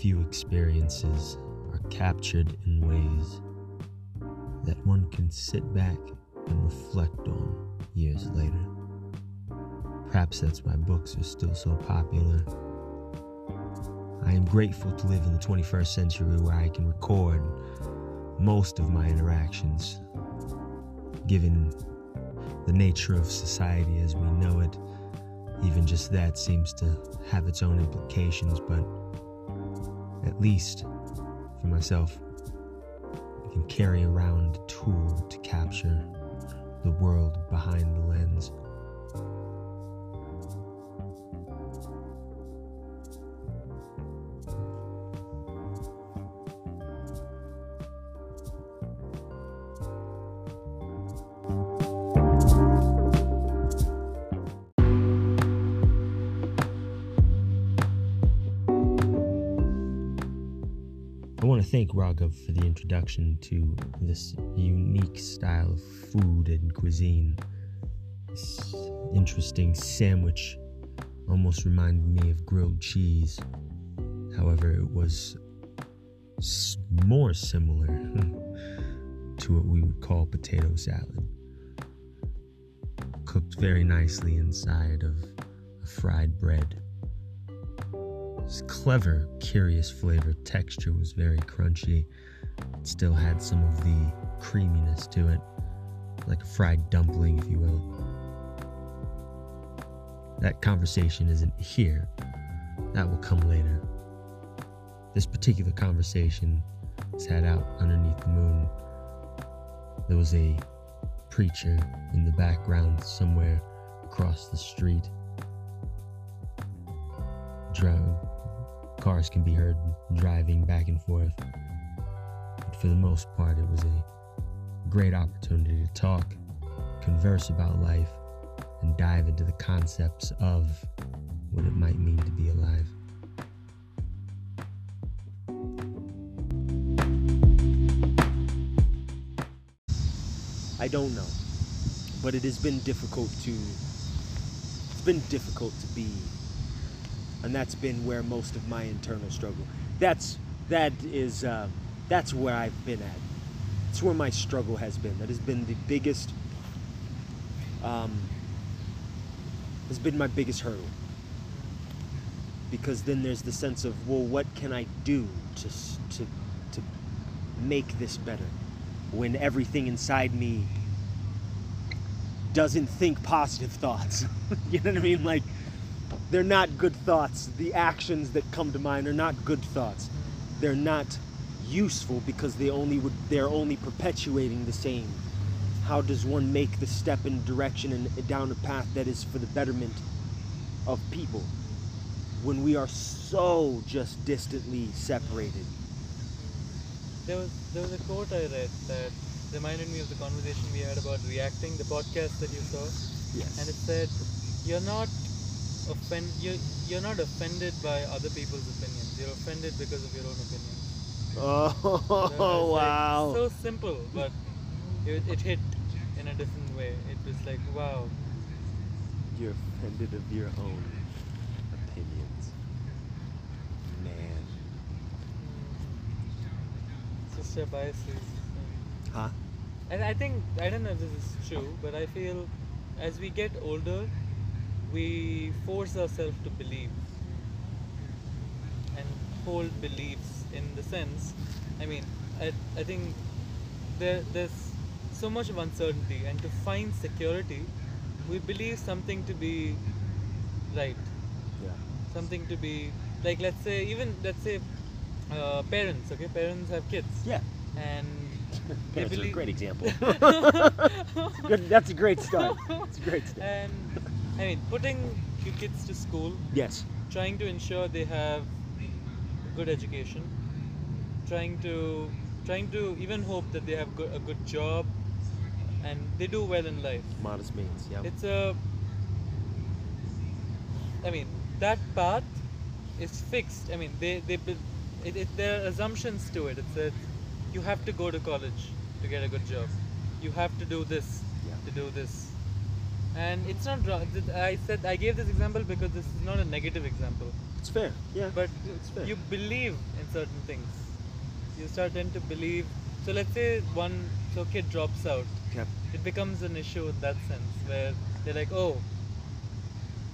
few experiences are captured in ways that one can sit back and reflect on years later. Perhaps that's why books are still so popular. I am grateful to live in the 21st century where I can record most of my interactions, given the nature of society as we know it. Even just that seems to have its own implications, but at least for myself, I can carry around a tool to capture the world behind the lens. Introduction to this unique style of food and cuisine. This interesting sandwich almost reminded me of grilled cheese. However, it was more similar to what we would call potato salad. Cooked very nicely inside of a fried bread. This clever, curious flavor. Texture was very crunchy. Still had some of the creaminess to it, like a fried dumpling, if you will. That conversation isn't here, that will come later. This particular conversation is had out underneath the moon. There was a preacher in the background somewhere across the street. Drone cars can be heard driving back and forth. For the most part, it was a great opportunity to talk, converse about life, and dive into the concepts of what it might mean to be alive. I don't know. But it has been difficult to it's been difficult to be and that's been where most of my internal struggle. That's that is uh, that's where I've been at. It's where my struggle has been. That has been the biggest um, has been my biggest hurdle. Because then there's the sense of, well, what can I do to to to make this better? When everything inside me doesn't think positive thoughts. you know what I mean? Like they're not good thoughts. The actions that come to mind are not good thoughts. They're not useful because they only would they're only perpetuating the same. How does one make the step in direction and down a path that is for the betterment of people when we are so just distantly separated? There was there was a quote I read that reminded me of the conversation we had about reacting, the podcast that you saw, Yes. and it said, "You're not offend you you're not offended by other people's opinions. You're offended because of your own opinions." Oh, So it was, like, wow. so simple, but it, it hit in a different way. It was like, wow. You're offended of your own opinions. Man. Mm. Sister biases. Huh? And I think I don't know if this is true, but I feel as we get older, we force ourselves to believe and hold beliefs in the sense. I mean, I, I think there there's so much of uncertainty, and to find security, we believe something to be right, Yeah. something to be like let's say even let's say uh, parents. Okay, parents have kids, Yeah. and Parents are a great example. Good, that's a great start. It's a great start. and I mean, putting your kids to school, Yes. trying to ensure they have a good education, trying to trying to even hope that they have good, a good job and they do well in life. Modest means. Yeah. It's a I mean, that path is fixed. I mean, they they it, it there are assumptions to it. It says you have to go to college to get a good job. You have to do this Yeah. to do this. And it's not wrong. I said I gave this example because this is not a negative example. It's fair. Yeah. but it's fair. you believe in certain things. You start tend to believe. So let's say one so kid drops out. Okay. It becomes an issue in that sense where they're like, oh,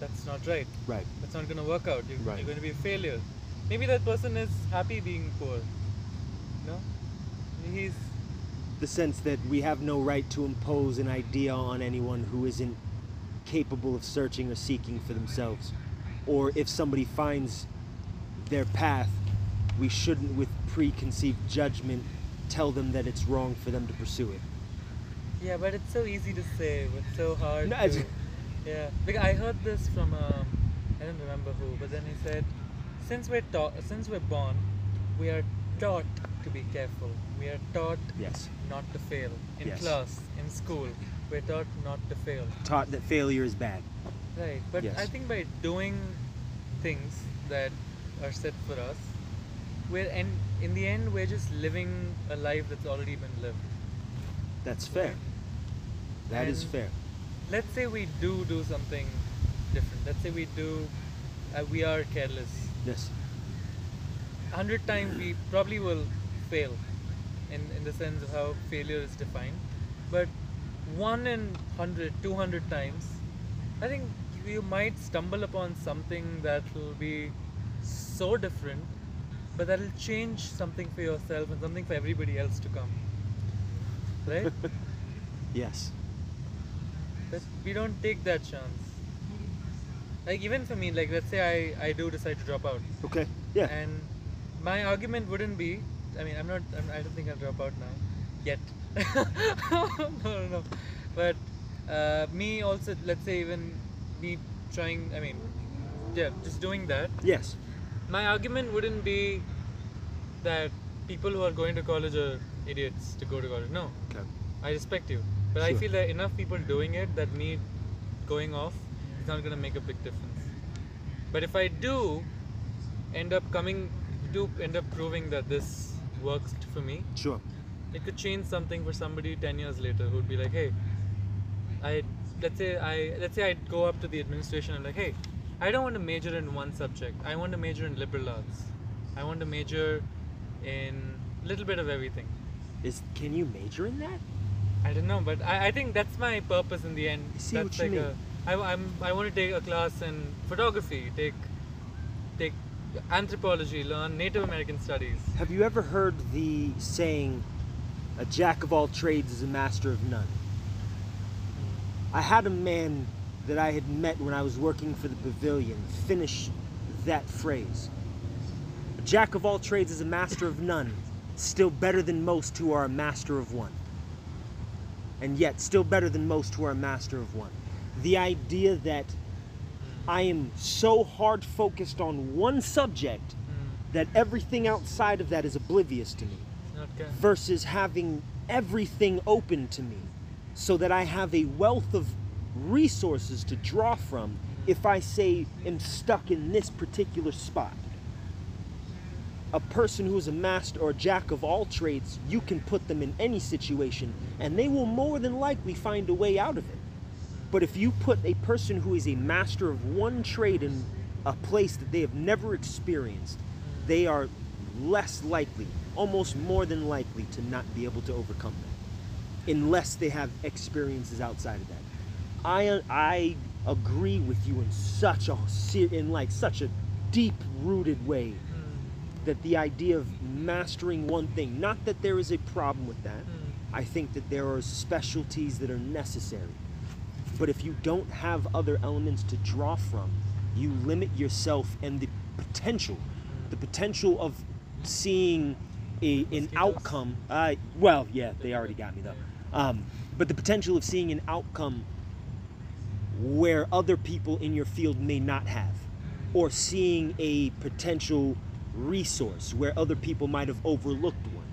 that's not right. Right. That's not going to work out. You're, Right. you're going to be a failure. Maybe that person is happy being poor. No, he's The sense that we have no right to impose an idea on anyone who isn't capable of searching or seeking for themselves. Or if somebody finds their path, we shouldn't, with preconceived judgment, tell them that it's wrong for them to pursue it. yeah, but it's so easy to say, but so hard. No, to, yeah, because I heard this from um, I don't remember who, but then he said, since we're taught, since we're born, we are taught to be careful. We are taught Yes. not to fail in Yes. class, in school. We're taught not to fail. Taught that failure is bad. Right, but Yes. I think by doing things that are set for us, we're and in the end we're just living a life that's already been lived. That's fair. That is And- fair. Let's say we do do something different. Let's say we do, uh, we are careless. Yes. A hundred times we probably will fail, in in the sense of how failure is defined. But one in 100, 200 times, I think you might stumble upon something that will be so different, but that will change something for yourself and something for everybody else to come. Right? Yes. but we don't take that chance. Like even for me, like let's say I, I do decide to drop out, Okay. Yeah. and my argument wouldn't be, I mean, I'm not, I'm, I don't think I'll drop out now, yet. no, no, no. But uh, me also, let's say even me trying, I mean, yeah, just doing that. yes. My argument wouldn't be that people who are going to college are idiots to go to college. No, Okay. I respect you, but I feel that enough people doing it that me going off is not gonna make a big difference. But if I do end up coming, do end up proving that this works for me, Sure. it could change something for somebody 10 years later who'd be like, hey, I let's say I let's say I go up to the administration and like, hey, I don't want to major in one subject. I want to major in liberal arts. I want to major in a little bit of everything. Is can you major in that? I don't know, but I, I think that's my purpose in the end. I see that's what you like a, I, I'm, I want to take a class in photography, take take anthropology, learn Native American studies. Have you ever heard the saying, "A jack of all trades is a master of none"? Hmm. I had a man that I had met when I was working for the pavilion finish that phrase. A jack of all trades is a master of none, still better than most who are a master of one. And yet, still better than most who are a master of one. The idea that I am so hard focused on one subject Mm, that everything outside of that is oblivious to me good. versus having everything open to me so that I have a wealth of resources to draw from if I say am stuck in this particular spot. A person who is a master or a jack of all trades, you can put them in any situation and they will more than likely find a way out of it. But if you put a person who is a master of one trade in a place that they have never experienced, they are less likely, almost more than likely, to not be able to overcome that unless they have experiences outside of that. I I agree with you in such a in like such a deep-rooted way Mm, that the idea of mastering one thing, not that there is a problem with that. mm, I think that there are specialties that are necessary. But if you don't have other elements to draw from, you limit yourself and the potential, the potential of seeing a, an outcome. Uh, well, yeah, they already got me though. Um, but the potential of seeing an outcome where other people in your field may not have, or seeing a potential resource where other people might have overlooked one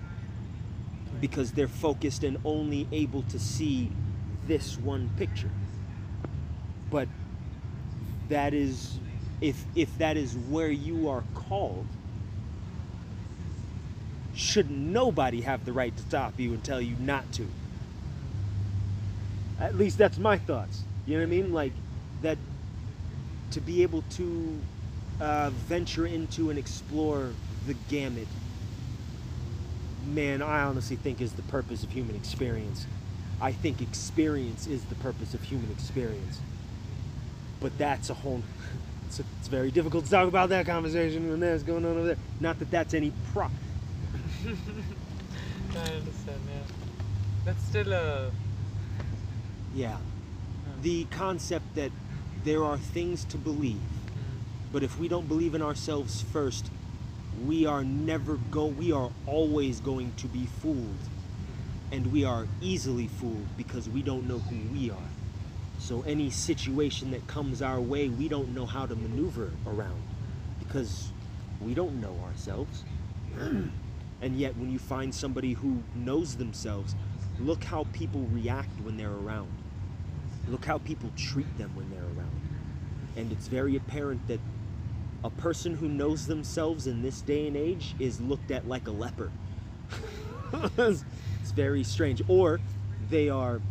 because they're focused and only able to see this one picture. But that is if if that is where you are called, should nobody have the right to stop you and tell you not to. At least that's my thoughts. You know what I mean? Like that to be able to uh, venture into and explore the gamut, man, I honestly think is the purpose of human experience. I think experience is the purpose of human experience. But that's a whole. It's, it's very difficult to talk about that conversation when that's going on over there. Not that that's any pro. I understand. Yeah, that's still a. Yeah. The concept that there are things to believe, but if we don't believe in ourselves first, we are never go. We are always going to be fooled, and we are easily fooled because we don't know who we are. So any situation that comes our way, we don't know how to maneuver around because we don't know ourselves. and yet, when you find somebody who knows themselves, look how people react when they're around. Look how people treat them when they're around. And it's very apparent that a person who knows themselves in this day and age is looked at like a leper. it's very strange. Or they are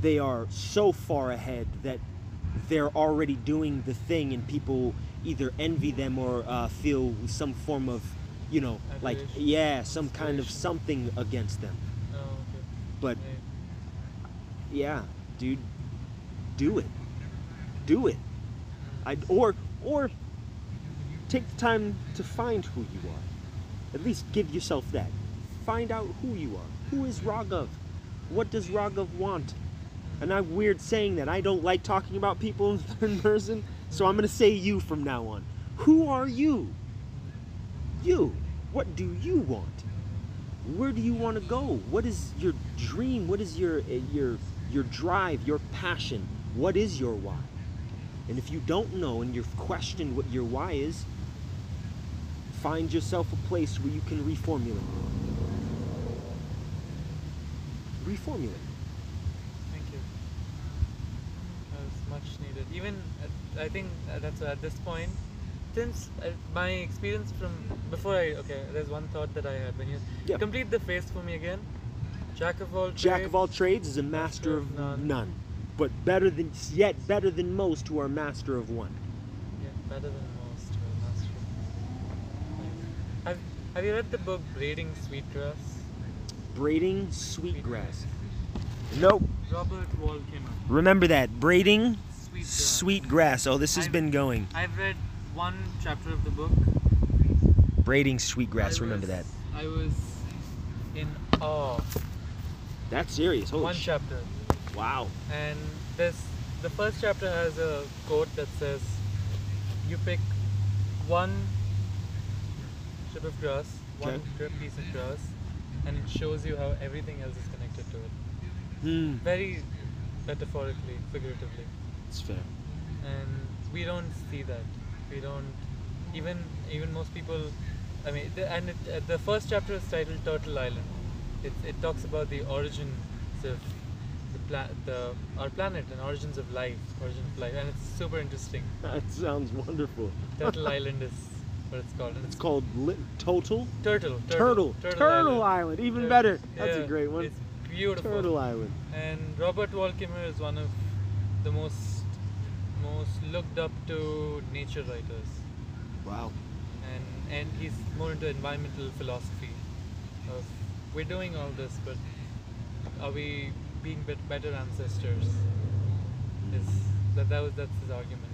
they are so far ahead that they're already doing the thing and people either envy them or uh, feel some form of you know like yeah some kind of something against them Oh, okay. but Right. yeah dude do it. Do it. I, or or take the time to find who you are. At least give yourself that. Find out who you are. Who is raghav? What does raghav want? And i'm weird saying that. I don't like talking about people in person so i'm to say you from now on. Who are you? You. What do you want? Where do you want to go? What is your dream? What is your uh, your your drive your passion what is your why and if you don't know and you're questioning what your why is find yourself a place where you can reformulate reformulate Thank you. That was much needed. Even at, I think that's at this point, since uh, my experience from before I okay, there's one thought that I had when you Yeah. complete the face for me again. Jack of all jack trades, of all trades is a master of none. none but better than yet better than most who are master of one Yeah, better than most. well, master. Nice. Have Have you read the book Braiding Sweetgrass? braiding sweetgrass nope Robert Wall Kimmer. remember that braiding Sweetgrass. sweetgrass oh this has I've- been going I've read one chapter of the book. braiding sweetgrass I remember was- that I was in awe. That's serious holy one chapter. wow And this the first chapter has a quote that says you pick one strip of grass, one Okay. piece of grass, and it shows you how everything else is connected to it. hmm Very metaphorically, figuratively. it's fair and we don't see that we don't even even most people i mean the, and it, uh, the first chapter is titled turtle island it, it talks about the origins of the, pla- the our planet and origins of life origin of life and it's super interesting. That sounds wonderful. Turtle island is what it's called and it's it's called li- total? Turtle turtle turtle, island. even Tur- better. That's a great one. it's beautiful. Turtle island. And Robert Wall Kimmer is one of the most most looked up to nature writers. Wow. And and he's more into environmental philosophy of we're doing all this but are we being bet- better ancestors? Is that, that was that's his argument.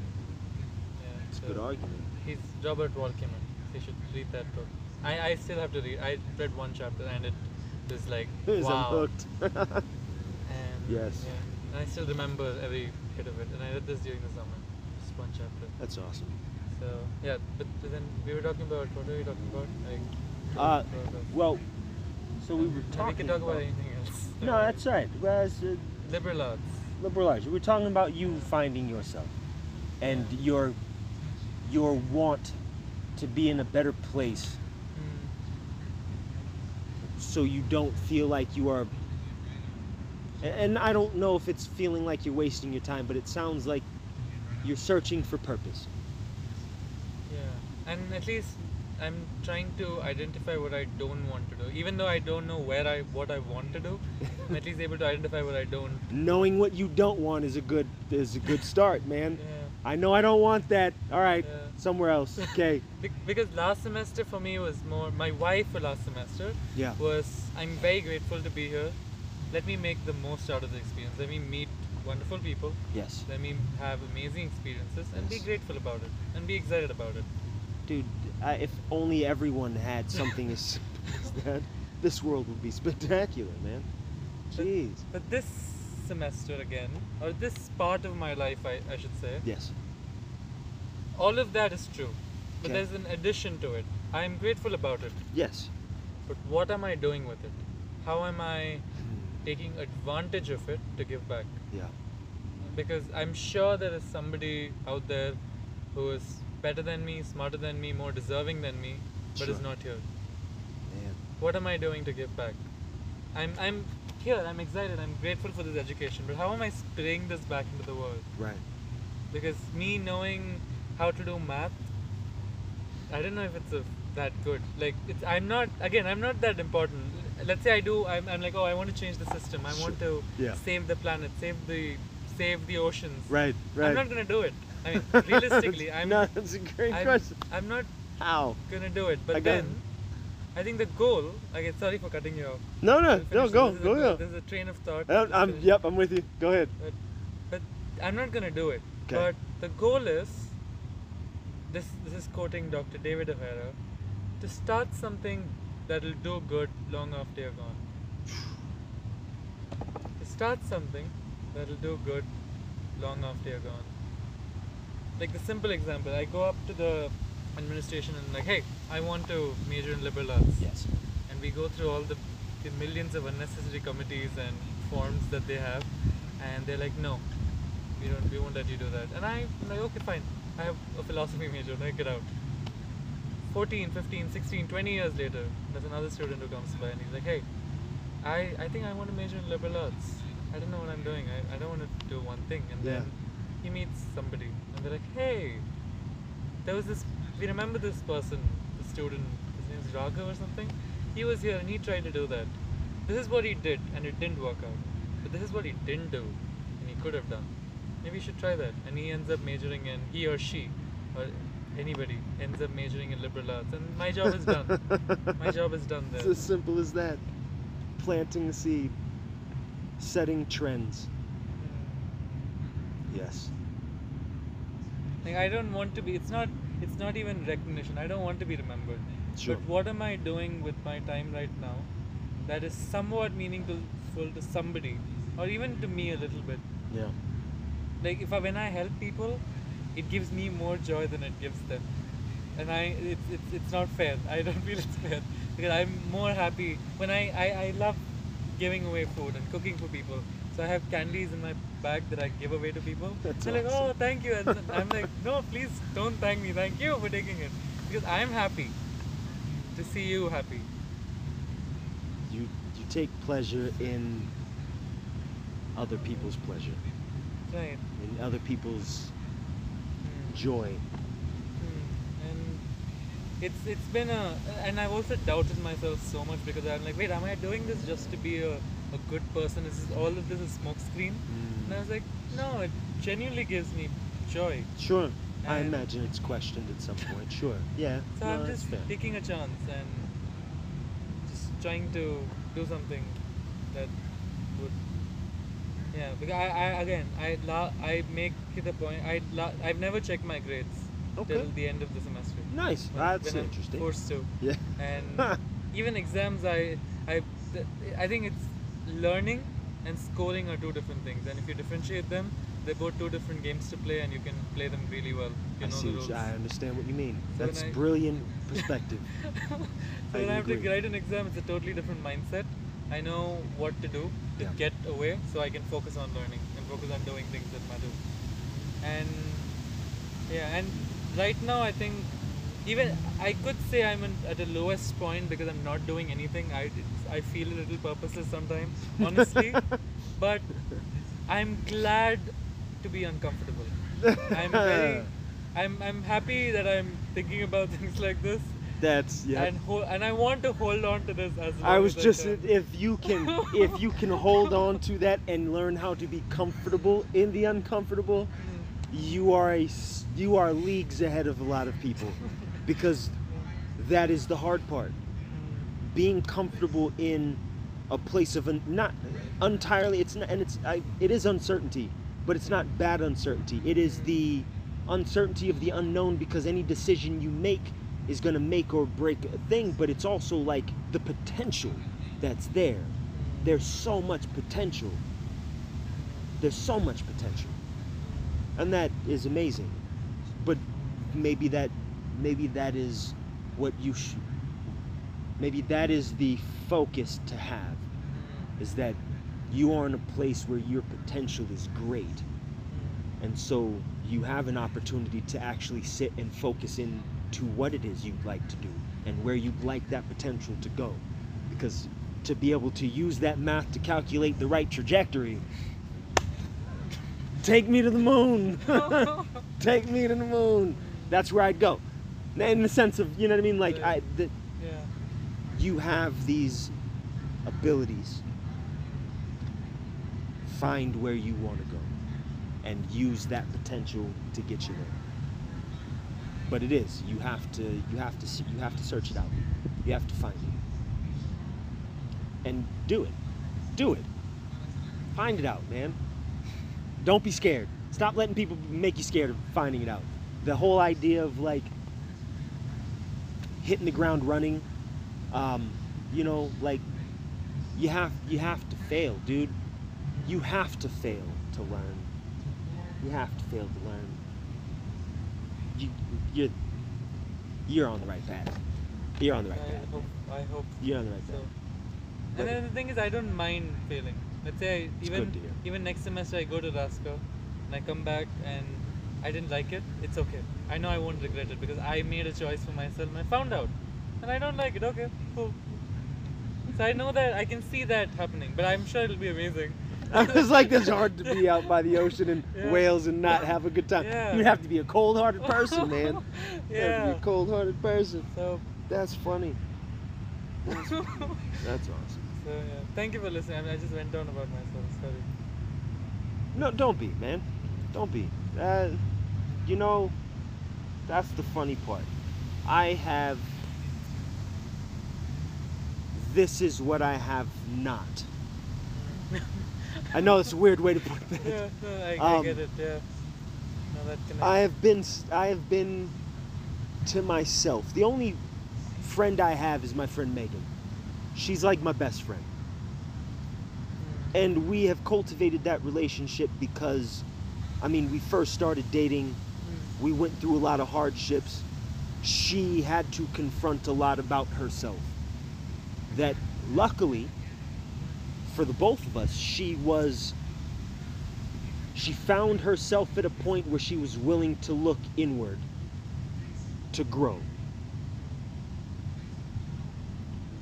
Yeah it's a good argument. he's Robert Wall Kimmer you should read that book. I, I still have to read I read one chapter and it was like Is wow. and Yes. yeah, and I still remember every bit of it. And I read this during the summer, just one chapter. that's awesome. So yeah, but then we were talking about what were we talking about? Like, uh well so we were talking we can talk about, anything else. no that's right well, it's, uh, liberal arts. liberal arts. We're talking about you finding yourself and your your want to be in a better place Mm, so you don't feel like you are and I don't know if it's feeling like you're wasting your time, but it sounds like you're searching for purpose. yeah, and at least I'm trying to identify what I don't want to do. Even though I don't know where I what I want to do, I'm at least able to identify what I don't. Knowing what you don't want is a good is a good start, man. Yeah. I know I don't want that. All right, Yeah. somewhere else. Okay. Because last semester for me was more my wife for last semester Yeah. was I'm very grateful to be here. Let me make the most out of the experience. Let me meet wonderful people. Yes. Let me have amazing experiences and be grateful about it and be excited about it. Dude, I, if only everyone had something as simple as that, this world would be spectacular, man. But- Jeez. But this semester again, or this part of my life, I, I should say, Yes. all of that is true. But Okay. there's an addition to it. I am grateful about it. Yes. But what am I doing with it? How am I hmm. taking advantage of it to give back? Yeah. Because I'm sure there is somebody out there who is better than me, smarter than me, more deserving than me, but is not here. Man. What am I doing to give back? I'm I'm here, I'm excited, I'm grateful for this education, but how am I spraying this back into the world? Right. Because me knowing how to do math, I don't know if it's a, that good. Like it's I'm not again I'm not that important. Let's say I do I'm, I'm like oh I want to change the system. I want to Yeah. save the planet, save the save the oceans. Right. Right. I'm not gonna do it. I mean realistically I'm no, that's a great I'm, question. I'm not How? gonna do it. But Again. then I think the goal. Okay, sorry for cutting you off. No, no, no. Go, this. Go, go. This is a train of thought. I'm, I'm, yep, I'm with you. Go ahead. But, but I'm not gonna do it. 'Kay. But the goal is this. This is quoting Dr. David O'Hara to start something that'll do good long after you're gone. To start something that'll do good long after you're gone. Like the simple example, I go up to the administration and like, hey, I want to major in liberal arts. Yes. and we go through all the, the millions of unnecessary committees and forms that they have and they're like no we don't we won't let you do that. And I, i'm like okay fine. I have a philosophy major like get out. 14 15 16 20 years later there's another student who comes by and he's like hey i i think i want to major in liberal arts. I don't know what i'm doing. I, I don't want to do one thing. And Yeah. then he meets somebody and they're like hey there was this we remember this person the student his name is Raghav or something. He was here and he tried to do that. This is what he did and it didn't work out. But this is what he didn't do and he could have done. Maybe you should try that. And he ends up majoring in he or she or anybody ends up majoring in liberal arts. And my job is done. My job is done there. It's as simple as that. Planting the seed, setting trends. Hmm. Yes. Like I don't want to be. It's not. It's not even recognition. I don't want to be remembered. Sure. But what am I doing with my time right now, that is somewhat meaningful to somebody, or even to me a little bit. Yeah. Like if I, when I help people, it gives me more joy than it gives them, and I it's it's, it's not fair. I don't feel it's fair because I'm more happy when I, I I love giving away food and cooking for people. So I have candies in my bag that I give away to people. That's They're like, oh, thank you. And I'm like, no, please don't thank me. Thank you for taking it because I'm happy to see you happy. You you take pleasure in other people's pleasure, Right. in other people's Hmm. joy. Hmm. And it's it's been a and I've also doubted myself so much because I'm like, wait, am I doing this just to be a, a good person? Is all of this a smoke screen? Hmm. And I was like, no, it genuinely gives me joy. Sure. I imagine it's questioned at some point. Sure. Yeah. So no, I'm just taking a chance and just trying to do something that would yeah because I, I again I la- I make it a point I la- I've never checked my grades Okay. till the end of the semester. Nice. when- That's when I'm interesting. Forced to. Yeah. and even exams I I I think it's learning and scoring are two different things and if you differentiate them they're both two different games to play and you can play them really well you I know see. the rules I understand what you mean. So That's I- brilliant perspective. so I when I have to write an exam it's a totally different mindset I know what to do to Yeah. get away so I can focus on learning and focus on doing things that matter and yeah and right now I think even I could say I'm in, at the lowest point because I'm not doing anything. I I feel a little purposeless sometimes, honestly. but I'm glad to be uncomfortable. I'm very, I'm I'm happy that I'm thinking about things like this, That's yeah. and ho- and I want to hold on to this as. Well. I was as just can. if you can if you can hold on to that and learn how to be comfortable in the uncomfortable, Mm. you are a you are leagues ahead of a lot of people because that is the hard part. Being comfortable in a place of not entirely it's not and it's I, it is uncertainty but it's not bad uncertainty. It is the uncertainty of the unknown because any decision you make is going to make or break a thing but it's also like the potential that's there. There's so much potential. There's so much potential. And that is amazing. But maybe that maybe that is what you should maybe that is the focus to have is that you are in a place where your potential is great. And so you have an opportunity to actually sit and focus in to what it is you'd like to do and where you'd like that potential to go. Because to be able to use that math to calculate the right trajectory take me to the moon. Take me to the moon. That's where i'd go in the sense of you know what i mean? Like i the, yeah. you have these abilities. Find where you want to go and use that potential to get you there. But it is you have to you have to you have to search it out. You have to find it. And do it. Do it. Find it out man. Don't be scared. Stop letting people make you scared of finding it out. The whole idea of like hitting the ground running um, you know like you have you have to fail dude you have to fail to learn you have to fail to learn you you're you're on the right path you're on the right I path hope. I hope. you're on the right So, path and then the thing is, I don't mind failing. Let's say I, even good to hear. even next semester I go to Rasco and I come back and I didn't like it. It's okay. I know I won't regret it because I made a choice for myself and I found out, and I don't like it. Okay, cool. So I know that I can see that happening, but I'm sure it'll be amazing. it's like it's hard to be out by the ocean in Yeah. Wales and not have a good time. Yeah. You have to be a cold-hearted person, man. You have to yeah. be a cold-hearted person. So, That's funny. That's, so that's awesome. yeah. Thank you for listening. I, mean, I just went on about myself. Sorry. No, don't be, man. Don't be. Uh, you know, that's the funny part. I have. This is what I have not. I know it's a weird way to put that. Yeah, no, I, I Um, get it. Yeah. No. I have been I have been to myself. The only friend I have is my friend Megan. She's like my best friend. Mm. And we have cultivated that relationship because I mean, we first started dating. We went through a lot of hardships. She had to confront a lot about herself. That luckily for the both of us, she was she found herself at a point where she was willing to look inward to grow.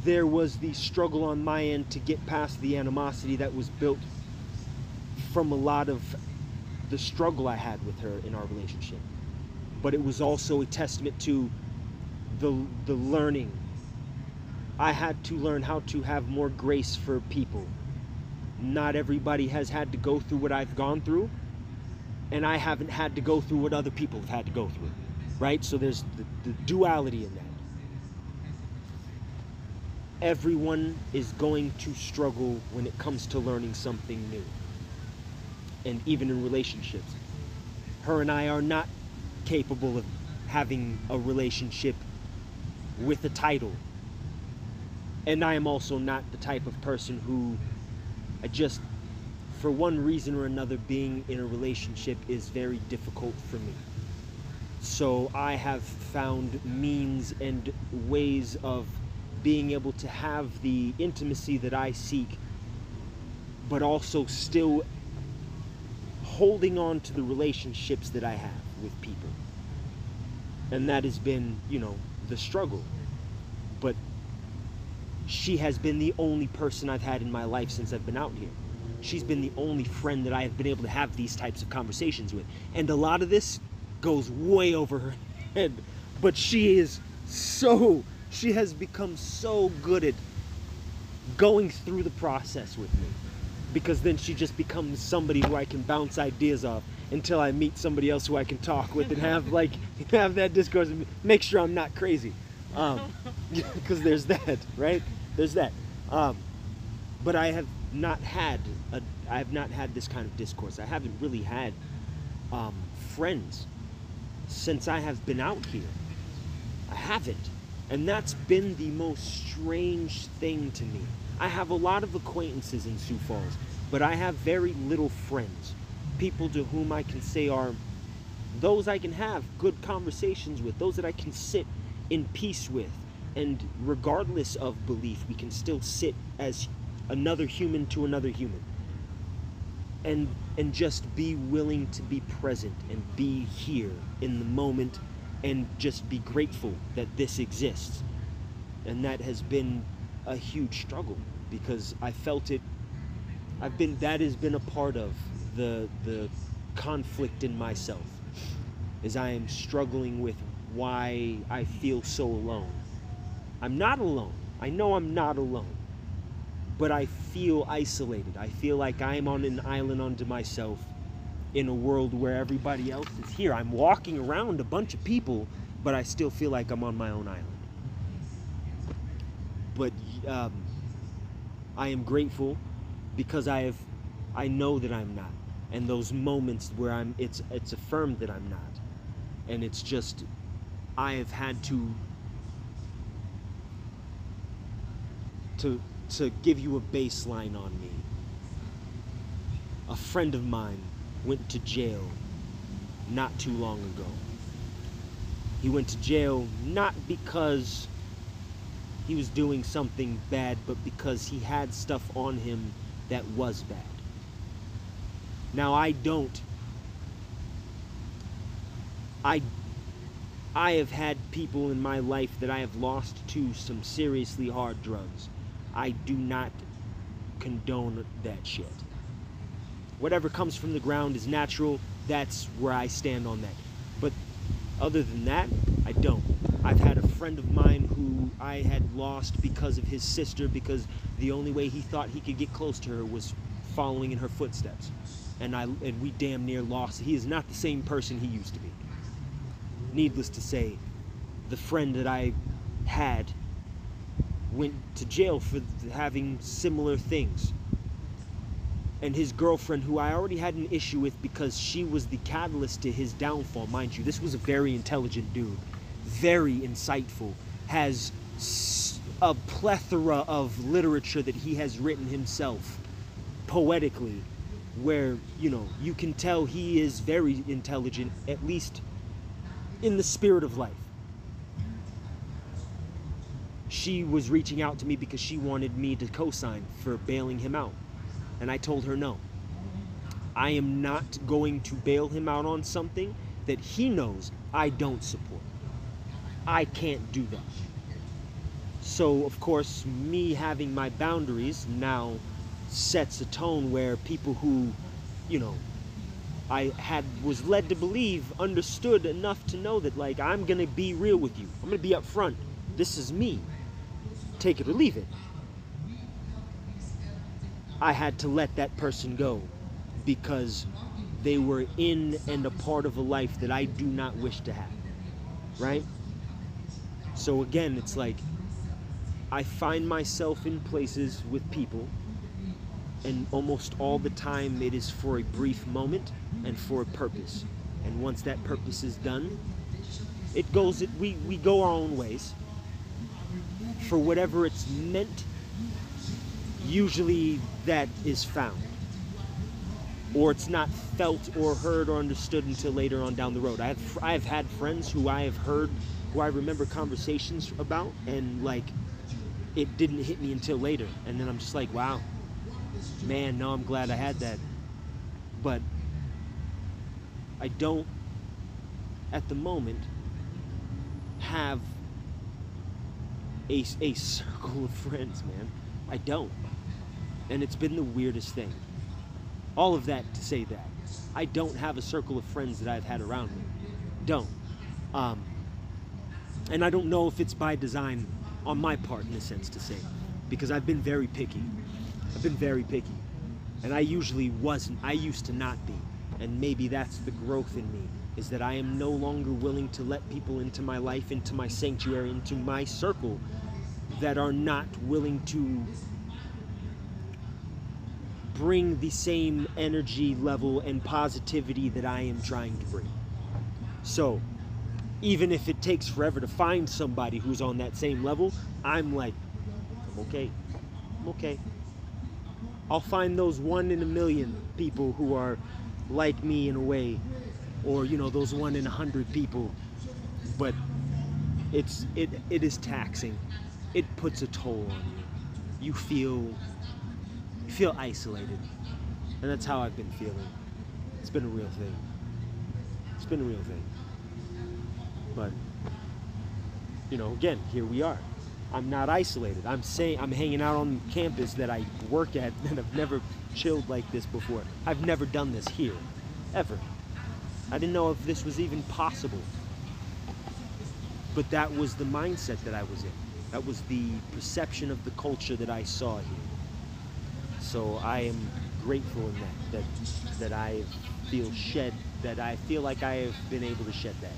There was the struggle on my end to get past the animosity that was built from a lot of the struggle I had with her in our relationship. But it was also a testament to the the learning. I had to learn how to have more grace for people. Not everybody has had to go through what I've gone through, and I haven't had to go through what other people have had to go through. Right? So there's the, the duality in that. Everyone is going to struggle when it comes to learning something new. And even in relationships. Her and I are not capable of having a relationship with a title. And I am also not the type of person who I just, for one reason or another, being in a relationship is very difficult for me. So I have found means and ways of being able to have the intimacy that I seek, but also still holding on to the relationships that I have with people. And that has been, you know, the struggle. But she has been the only person I've had in my life since I've been out here. She's been the only friend that I have been able to have these types of conversations with. And a lot of this goes way over her head. But she is so, she has become so good at going through the process with me. Because then she just becomes somebody who I can bounce ideas off. Until I meet somebody else who I can talk with and have like have that discourse and make sure I'm not crazy. Um, because there's that, right? There's that. Um, but I have not had a, I have not had this kind of discourse. I haven't really had um, friends since I have been out here. I haven't. And that's been the most strange thing to me. I have a lot of acquaintances in Sioux Falls, but I have very little friends. People to whom I can say are those I can have good conversations with, those that I can sit in peace with. And regardless of belief, we can still sit as another human to another human. And and just be willing to be present and be here in the moment and just be grateful that this exists. And that has been a huge struggle because I felt it I've been that has been a part of the the conflict in myself is I am struggling with why I feel so alone. I'm not alone. I know I'm not alone. But I feel isolated. I feel like I'm on an island unto myself in a world where everybody else is here. I'm walking around a bunch of people, but I still feel like I'm on my own island. But um, I am grateful because I have, I know that I'm not, and those moments where I'm, it's it's affirmed that I'm not, and it's just, I have had to, to to give you a baseline on me. A friend of mine went to jail not too long ago. He went to jail not because he was doing something bad, but because he had stuff on him that was bad. Now I don't I I have had people in my life that I have lost to some seriously hard drugs. I do not condone that shit. Whatever comes from the ground is natural. That's where I stand on that. But other than that, I don't. I've had a friend of mine who I had lost because of his sister because the only way he thought he could get close to her was following in her footsteps. And I and we damn near lost. He is not the same person he used to be. Needless to say, the friend that I had went to jail for having similar things. And his girlfriend, who I already had an issue with because she was the catalyst to his downfall, mind you, this was a very intelligent dude, very insightful, has a plethora of literature that he has written himself poetically where you know you can tell he is very intelligent at least in the spirit of life she was reaching out to me because she wanted me to co-sign for bailing him out. And I told her no. I am not going to bail him out on something that he knows I don't support. I can't do that. So, of course, me having my boundaries now sets a tone where people who, you know, I had was led to believe understood enough to know that like I'm to be real with you. I'm to be upfront. This is me take it or leave it. I had to let that person go because they were in and a part of a life that I do not wish to have. Right? So again, it's like I find myself in places with people, and almost all the time it is for a brief moment and for a purpose. And once that purpose is done, it goes, it, we, we go our own ways for whatever it's meant, usually that is found. Or it's not felt or heard or understood until later on down the road. I have I have had friends who I have heard, who I remember conversations about, and like, it didn't hit me until later, and then I'm just like, wow, man, no, I'm glad I had that. But I don't, at the moment, have a, a circle of friends, man. I don't. And it's been the weirdest thing. All of that to say that. I don't have a circle of friends that I've had around me. Don't. Um, and I don't know if it's by design on my part, in a sense, to say, because I've been very picky. I've been very picky. And I usually wasn't, I used to not be. And maybe that's the growth in me is that I am no longer willing to let people into my life, into my sanctuary, into my circle that are not willing to bring the same energy level and positivity that I am trying to bring. So, even if it takes forever to find somebody who's on that same level, I'm like, I'm okay. I'm okay. I'll find those one in a million people who are like me in a way, or you know, those one in a hundred people. But it's it it is taxing. It puts a toll on you. You feel you feel isolated, and that's how I've been feeling. It's been a real thing. It's been a real thing. But you know, again, here we are. I'm not isolated. I'm saying I'm hanging out on campus that I work at and I've never chilled like this before. I've never done this here. Ever. I didn't know if this was even possible. But that was the mindset that I was in. That was the perception of the culture that I saw here. So I am grateful in that that that I feel shed that I feel like I have been able to shed that.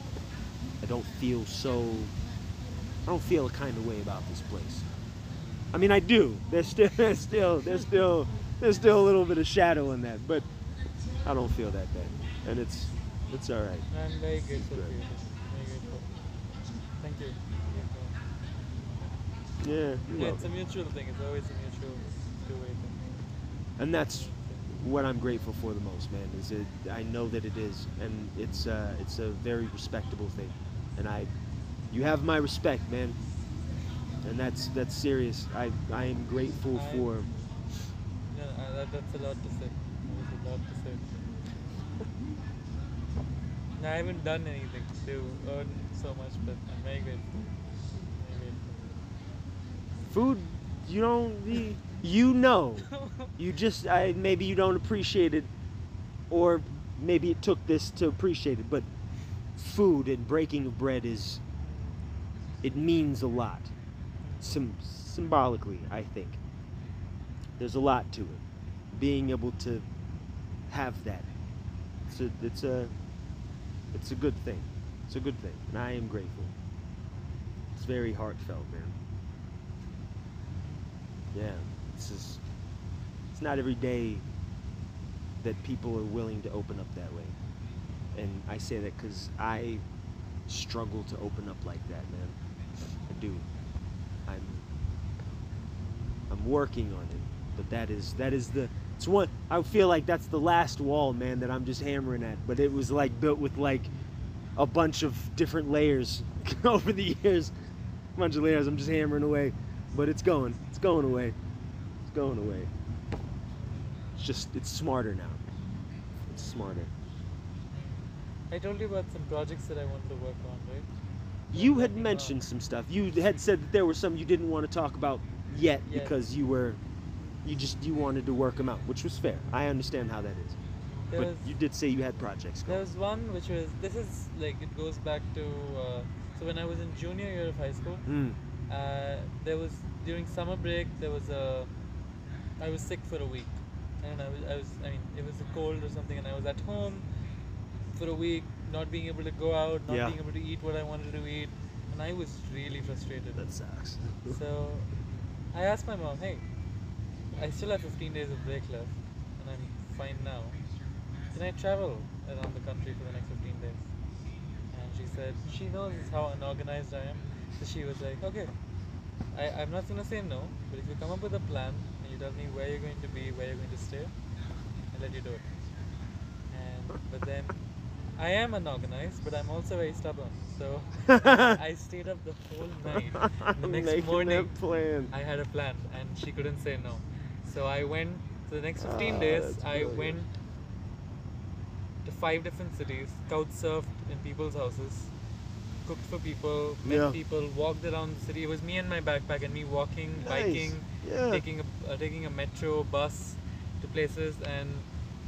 I don't feel so I don't feel a kind of way about this place. I mean, I do. There's still, there's still, there's still, there's still a little bit of shadow in that, but I don't feel that bad, and it's, it's all right. I'm very grateful Good. for you. Very grateful. Thank you. Yeah, Yeah, it's a mutual thing. It's always a mutual two-way thing. and that's what I'm grateful for the most, man. Is it? I know that it is, and it's, uh, it's a very respectable thing, and I, you have my respect, man. And that's that's serious. I I am grateful I- for. Yeah, that, that's a lot to say. That's a lot to say. I haven't done anything to earn so much, but I'm very grateful. Very food you don't you, you know you just I, maybe you don't appreciate it or maybe it took this to appreciate it but food and breaking of bread is it means a lot. Sym- symbolically i think. There's a lot to it. Being able to have that. It's a it's a it's a good thing. It's a good thing and i am grateful. It's very heartfelt man. Yeah, this is. It's not every day that people are willing to open up that way, and I say that because I struggle to open up like that, man. Do. I'm. I'm working on it, but that is that is the. It's one. I feel like that's the last wall, man, that I'm just hammering at. But it was like built with like a bunch of different layers over the years. A bunch of layers. I'm just hammering away, but it's going. It's going away. It's going away. It's just. It's smarter now. It's smarter. I told you about some projects that I want to work on, right? You had mentioned some stuff. You had said that there were some you didn't want to talk about yet because you were, you just you wanted to work them out, which was fair. I understand how that is. There but was, you did say you had projects. there was one which was this is like it goes back to uh, so when I was in junior year of high school, Mm. uh, there was during summer break there was a I was sick for a week and I was, I was I mean it was a cold or something and I was at home for a week not being able to go out not Yeah. being able to eat what I wanted to eat and I was really frustrated That sucks. so I asked my mom hey I still have 15 days of break left and I'm fine now can I travel around the country for the next 15 days and she said she knows how unorganized I am so she was like okay I, I'm not gonna say no, but if you come up with a plan and you tell me where you're going to be, where you're going to stay, I'll let you do it. And but then I am unorganized, but I'm also very stubborn. So I stayed up the whole night. The next Making morning, plan. I had a plan, and she couldn't say no. So I went for the next 15 Ah, days. I brilliant. went to five different cities, couch surfed in people's houses, cooked for people, met Yeah. people, walked around the city. It was me and my backpack, and me walking, Nice. biking, Yeah. taking a uh, taking a metro bus to places. And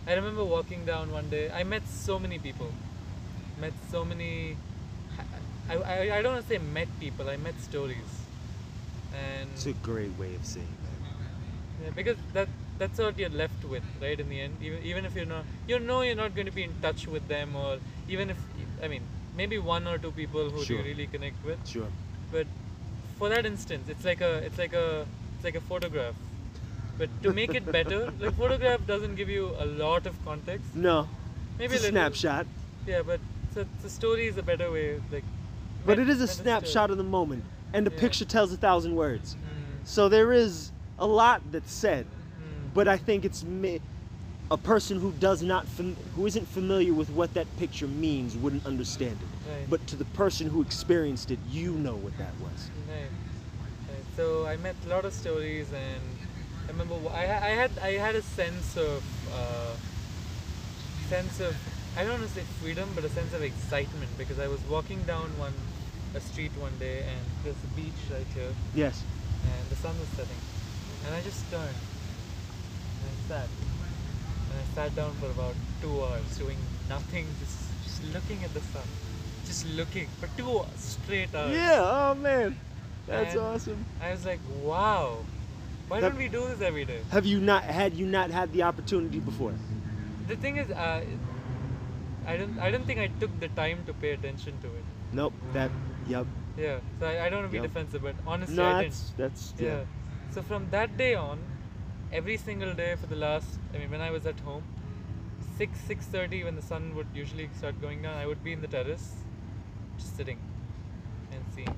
I remember walking down one day. I met so many people. Met so many. I, I, I don't want to say met people. I met stories. And It's a great way of saying that. yeah, because that that's what you're left with, right? In the end, even even if you're not, you know, you're not going to be in touch with them, or even if, I mean, maybe one or two people who Sure. you really connect with. Sure. But for that instance, it's like a, it's like a, it's like a photograph. But to make it better, like photograph doesn't give you a lot of context. No. Maybe it's a little- snapshot. Yeah, but so the story is a better way, like. But it is a snapshot of the moment, and the Yeah. picture tells a thousand words. Mm, So there is a lot that's said, mm, but I think it's ma- a person who does not fam- who isn't familiar with what that picture means wouldn't understand it. Right. But to the person who experienced it, you know what that was. Right. Right. So I met a lot of stories, and I remember I, I had I had a sense of uh, sense of I don't want to say freedom, but a sense of excitement because I was walking down one a street one day, and there's a beach right here, Yes. and the sun was setting, and I just turned and I sat, and I sat down for about two hours doing nothing, just just looking at the sun, just looking for two straight hours. Yeah. Oh man, that's And awesome. I was like, wow, why That- don't we do this every day? Have you not had you not had the opportunity before? The thing is, uh, I don't, I don't think I took the time to pay attention to it. Nope. That. Yep. Yeah, so I, I don't want to be Yep. defensive, but honestly, No, I didn't. that's that's Yeah. yeah. So from that day on, every single day for the last, I mean, when I was at home, six six thirty when the sun would usually start going down, I would be in the terrace, just sitting, and seeing.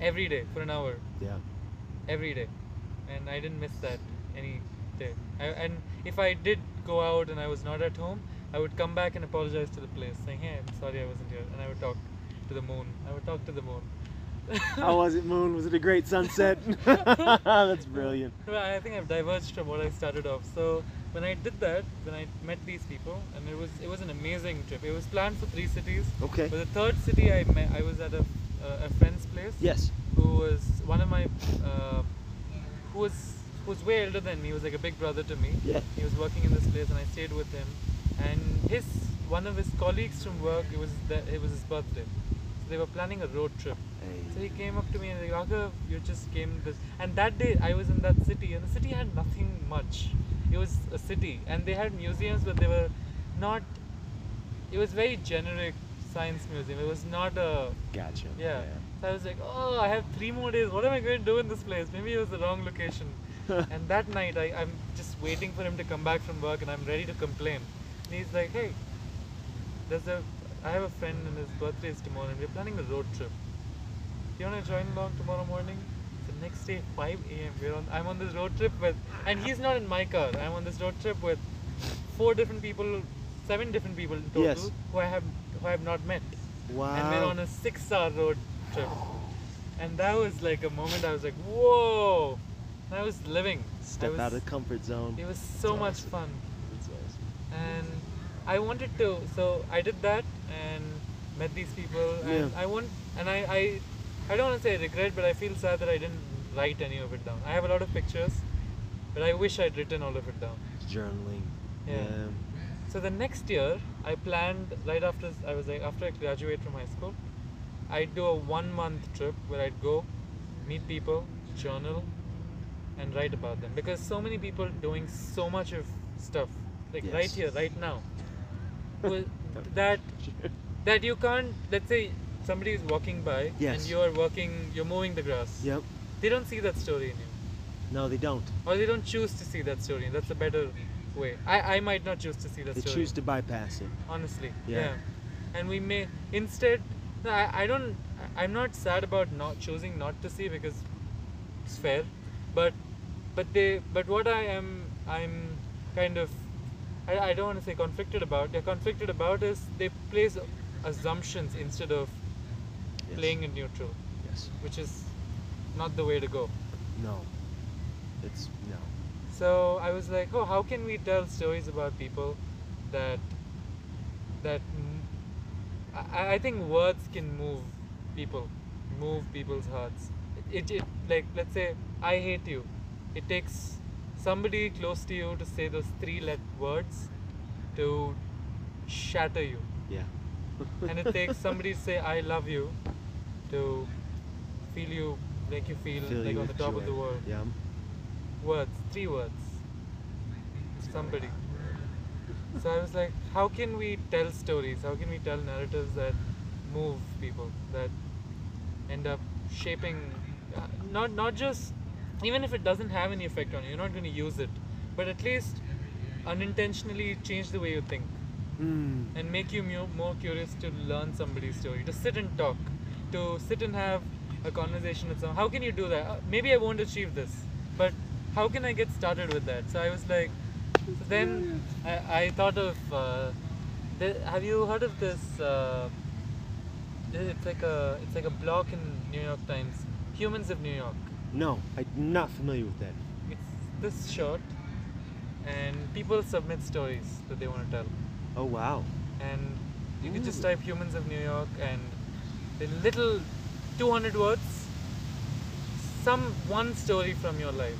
Every day for an hour. Yeah. every day and i didn't miss that any day I, and if i did go out and i was not at home i would come back and apologize to the place saying hey i'm sorry i wasn't here and i would talk to the moon i would talk to the moon How was it, Moon? Was it a great sunset? that's brilliant. Well, i think i've diverged from what i started off so when i did that when i met these people and it was it was an amazing trip it was planned for three cities Okay. but the third city i met i was at a, a, a friend's place Yes. who was one of my uh, who was who was way older than me. He was like a big brother to me. Yeah. He was working in this place, and I stayed with him. And his one of his colleagues from work, it was the, it was his birthday, so they were planning a road trip. So he came up to me and like, Raghav, you just came this. And that day I was in that city, and the city had nothing much. It was a city, and they had museums, but they were not. It was very generic science museum. It was not a Gotcha. yeah. So I was like, oh, I have three more days. What am I going to do in this place? Maybe it was the wrong location. and that night, I, I'm just waiting for him to come back from work, and I'm ready to complain. And he's like, hey, there's a, I have a friend, and his birthday is tomorrow, and we're planning a road trip. Do you want to join along tomorrow morning? The next day, 5 a.m. We're on. I'm on this road trip with, and he's not in my car. I'm on this road trip with four different people, seven different people in total, Yes. who I have, who I have not met Wow. and we're on a six hour road trip. And that was like a moment I was like, whoa! I was living. Step was, out of comfort zone. It was so That's much awesome. fun. That's awesome. And I wanted to, so I did that and met these people. And Yeah. I want, and I, I, I don't want to say regret, but I feel sad that I didn't write any of it down. I have a lot of pictures, but I wish I'd written all of it down. Journaling. Yeah. So the next year, I planned right after I was like after I graduate from high school, I'd do a one month trip where I'd go, meet people, journal, and write about them because so many people doing so much of stuff like right here, right now, Well, that that you can't. Let's say somebody is walking by Yes. and you're working, you're mowing the grass. Yep. They don't see that story in you No, they don't. or they don't choose to see that story. That's a better way. I, I might not choose to see that They story. choose to bypass it. honestly Yeah. yeah, and we may instead no, I, I don't i'm not sad about not choosing not to see because it's fair but but they but what i am i'm kind of i, I don't want to say conflicted about they're conflicted about is they place assumptions instead of Yes. playing in neutral Yes. which is not the way to go No. It's no. So I was like, oh, how can we tell stories about people that that I, I think words can move people, move people's hearts. It, it like let's say I hate you. It takes somebody close to you to say those three let words to shatter you, Yeah. and it takes somebody to say I love you to feel you make you feel, Fill like you on the top of the world Yeah. words, three words. somebody. So I was like, how can we tell stories? How can we tell narratives that move people, that end up shaping, uh, not not just, even if it doesn't have any effect on you, you're not going to use it, but at least unintentionally change the way you think Mm. and make you mu- more curious to learn somebody's story, to sit and talk, to sit and have a conversation with someone. How can you do that? Uh, maybe I won't achieve this, but how can I get started with that? So I was like, then I, I thought of, uh, have you heard of this? Uh, it's like a it's like a block in New York Times, Humans of New York. No, I'm not familiar with that. It's this short, and people submit stories that they want to tell Oh wow. and you can just type humans of New York and the little 200 words some one story from your life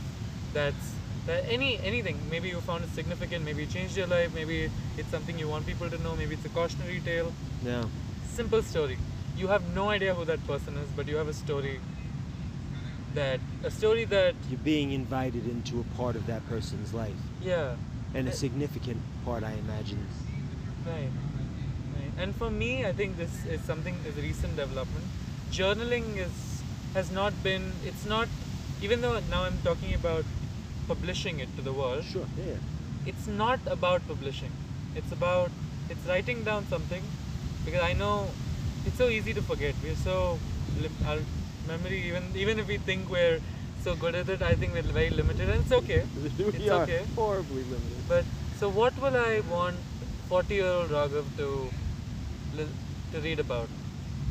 that's that any anything maybe you found it significant maybe it changed your life maybe it's something you want people to know maybe it's a cautionary tale Yeah. simple story you have no idea who that person is but you have a story that a story that You're being invited into a part of that person's life, yeah and a Uh, significant part, I imagine. Right. right. And for me, I think this is something is a recent development. Journaling is has not been. It's not. Even though now I'm talking about publishing it to the world, Sure. Yeah. it's not about publishing. It's about it's writing down something because I know it's so easy to forget. We're so our memory even even if we think we're so good at it, I think we're very limited, and it's okay. we It's are okay. horribly limited. But so, what will I want 40 year old Raghav to to read about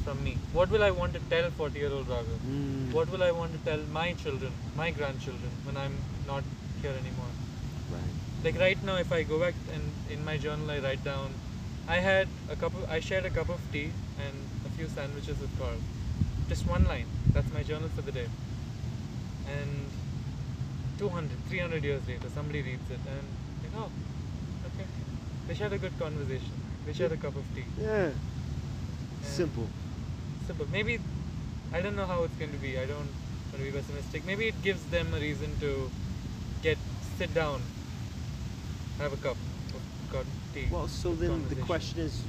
from me? What will I want to tell 40 year old Raghav? Mm. What will I want to tell my children, my grandchildren, when I'm not here anymore? Right. Like right now, if I go back and in my journal, I write down, I had a cup of, I shared a cup of tea and a few sandwiches with Carl. Just one line. That's my journal for the day. And 200, 300 years later, somebody reads it and like, oh, okay. They shared a good conversation. They shared a cup of tea. Yeah. And Simple. Simple. Maybe I don't know how it's going to be. I don't want to be pessimistic. Maybe it gives them a reason to get sit down, have a cup of got tea. Well, so then the question is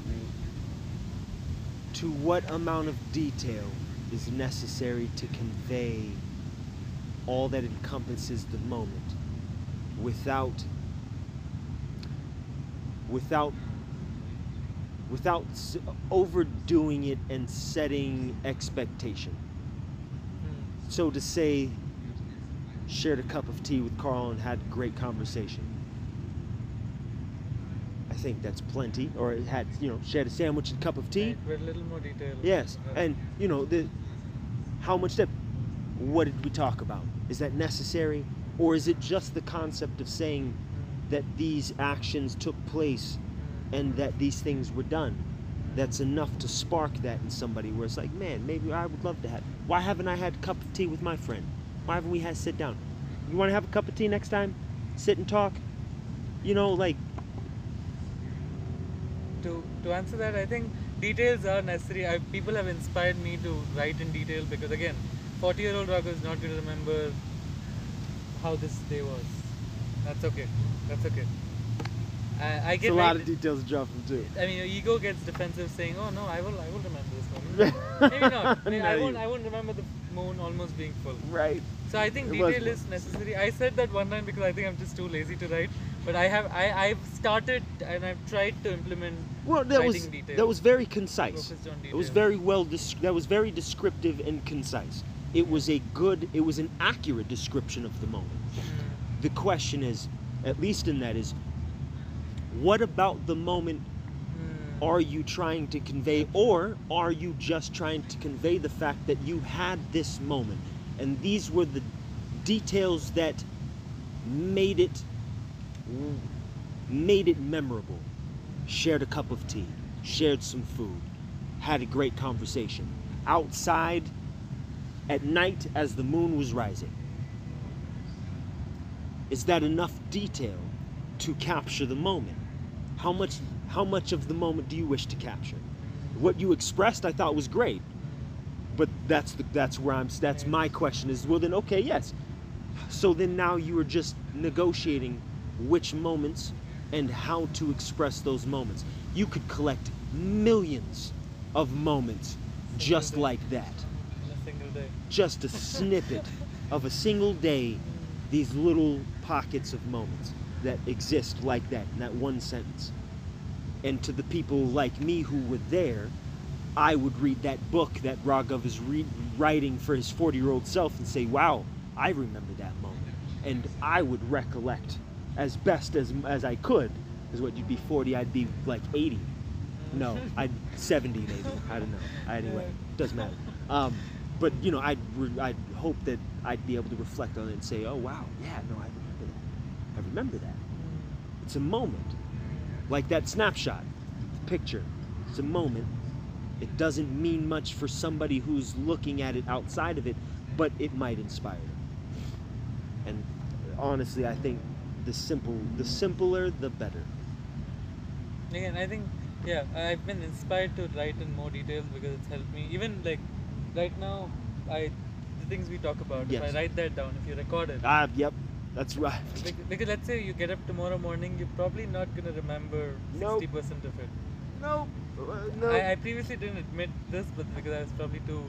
to what amount of detail is necessary to convey all that encompasses the moment without without without overdoing it and setting expectation Hmm. so to say shared a cup of tea with carl and had great conversation i think that's plenty or had you know shared a sandwich and cup of tea Right, with a little more detail. yes Uh, and you know the how much depth what did we talk about is that necessary or is it just the concept of saying hmm, that these actions took place. And that these things were done that's enough to spark that in somebody where it's like man maybe i would love to have why haven't i had a cup of tea with my friend why haven't we had sit down you want to have a cup of tea next time sit and talk you know like to to answer that, I think details are necessary. I, people have inspired me to write in detail because again, 40 year old Raghav is not going to remember how this day was. That's okay. That's okay. I, I it's get a lot very- of details to drop from too I mean, your ego gets defensive, saying, "Oh no, I will, I will remember this moment." Maybe not. Maybe I won't. you- I won't remember the moon almost being full. right So I think It was detail is necessary. I said that one line because I think I'm just too lazy to write. But I have, I, I've started and I've tried to implement. well that was detail. that was very concise It was very well. That was very descriptive and concise. It was a good. It was an accurate description of the moment. Mm, The question is, at least in that, is what about the moment mm, are you trying to convey, or are you just trying to convey the fact that you had this moment, and these were the details that made it made it memorable. Shared a cup of tea, shared some food, had a great conversation outside at night as the moon was rising. Is that enough detail to capture the moment? How much how much of the moment do you wish to capture? What you expressed I thought was great. But that's the that's where I'm that's my question is well then okay, yes. So then now you are just negotiating which moments and how to express those moments. You could collect millions of moments just like that. In a single day. Just a snippet of a single day, these little pockets of moments that exist like that in that one sentence. And to the people like me who were there, I would read that book that Raghav is re- writing for his 40 year old self and say, wow, I remember that moment. And I would recollect as best as, as I could. Because what you'd be 40, I'd be like 80. No, I'd 70 maybe. I don't know. Anyway, doesn't matter. Um, but you know, I'd re- I'd hope that I'd be able to reflect on it and say, oh wow, yeah, no, I. I remember that. It's a moment, like that snapshot, the picture. It's a moment. It doesn't mean much for somebody who's looking at it outside of it, but it might inspire them. And honestly, I think the simple, the simpler, the better. Again, I think yeah, I've been inspired to write in more detail because it's helped me. Even like right now, I the things we talk about. Yes. If I write that down, if you record it, Ah, yep, that's right. Bec- because let's say you get up tomorrow morning, you're probably not gonna remember Nope. sixty percent of it. No, uh, no. I, I previously didn't admit this, but because I was probably too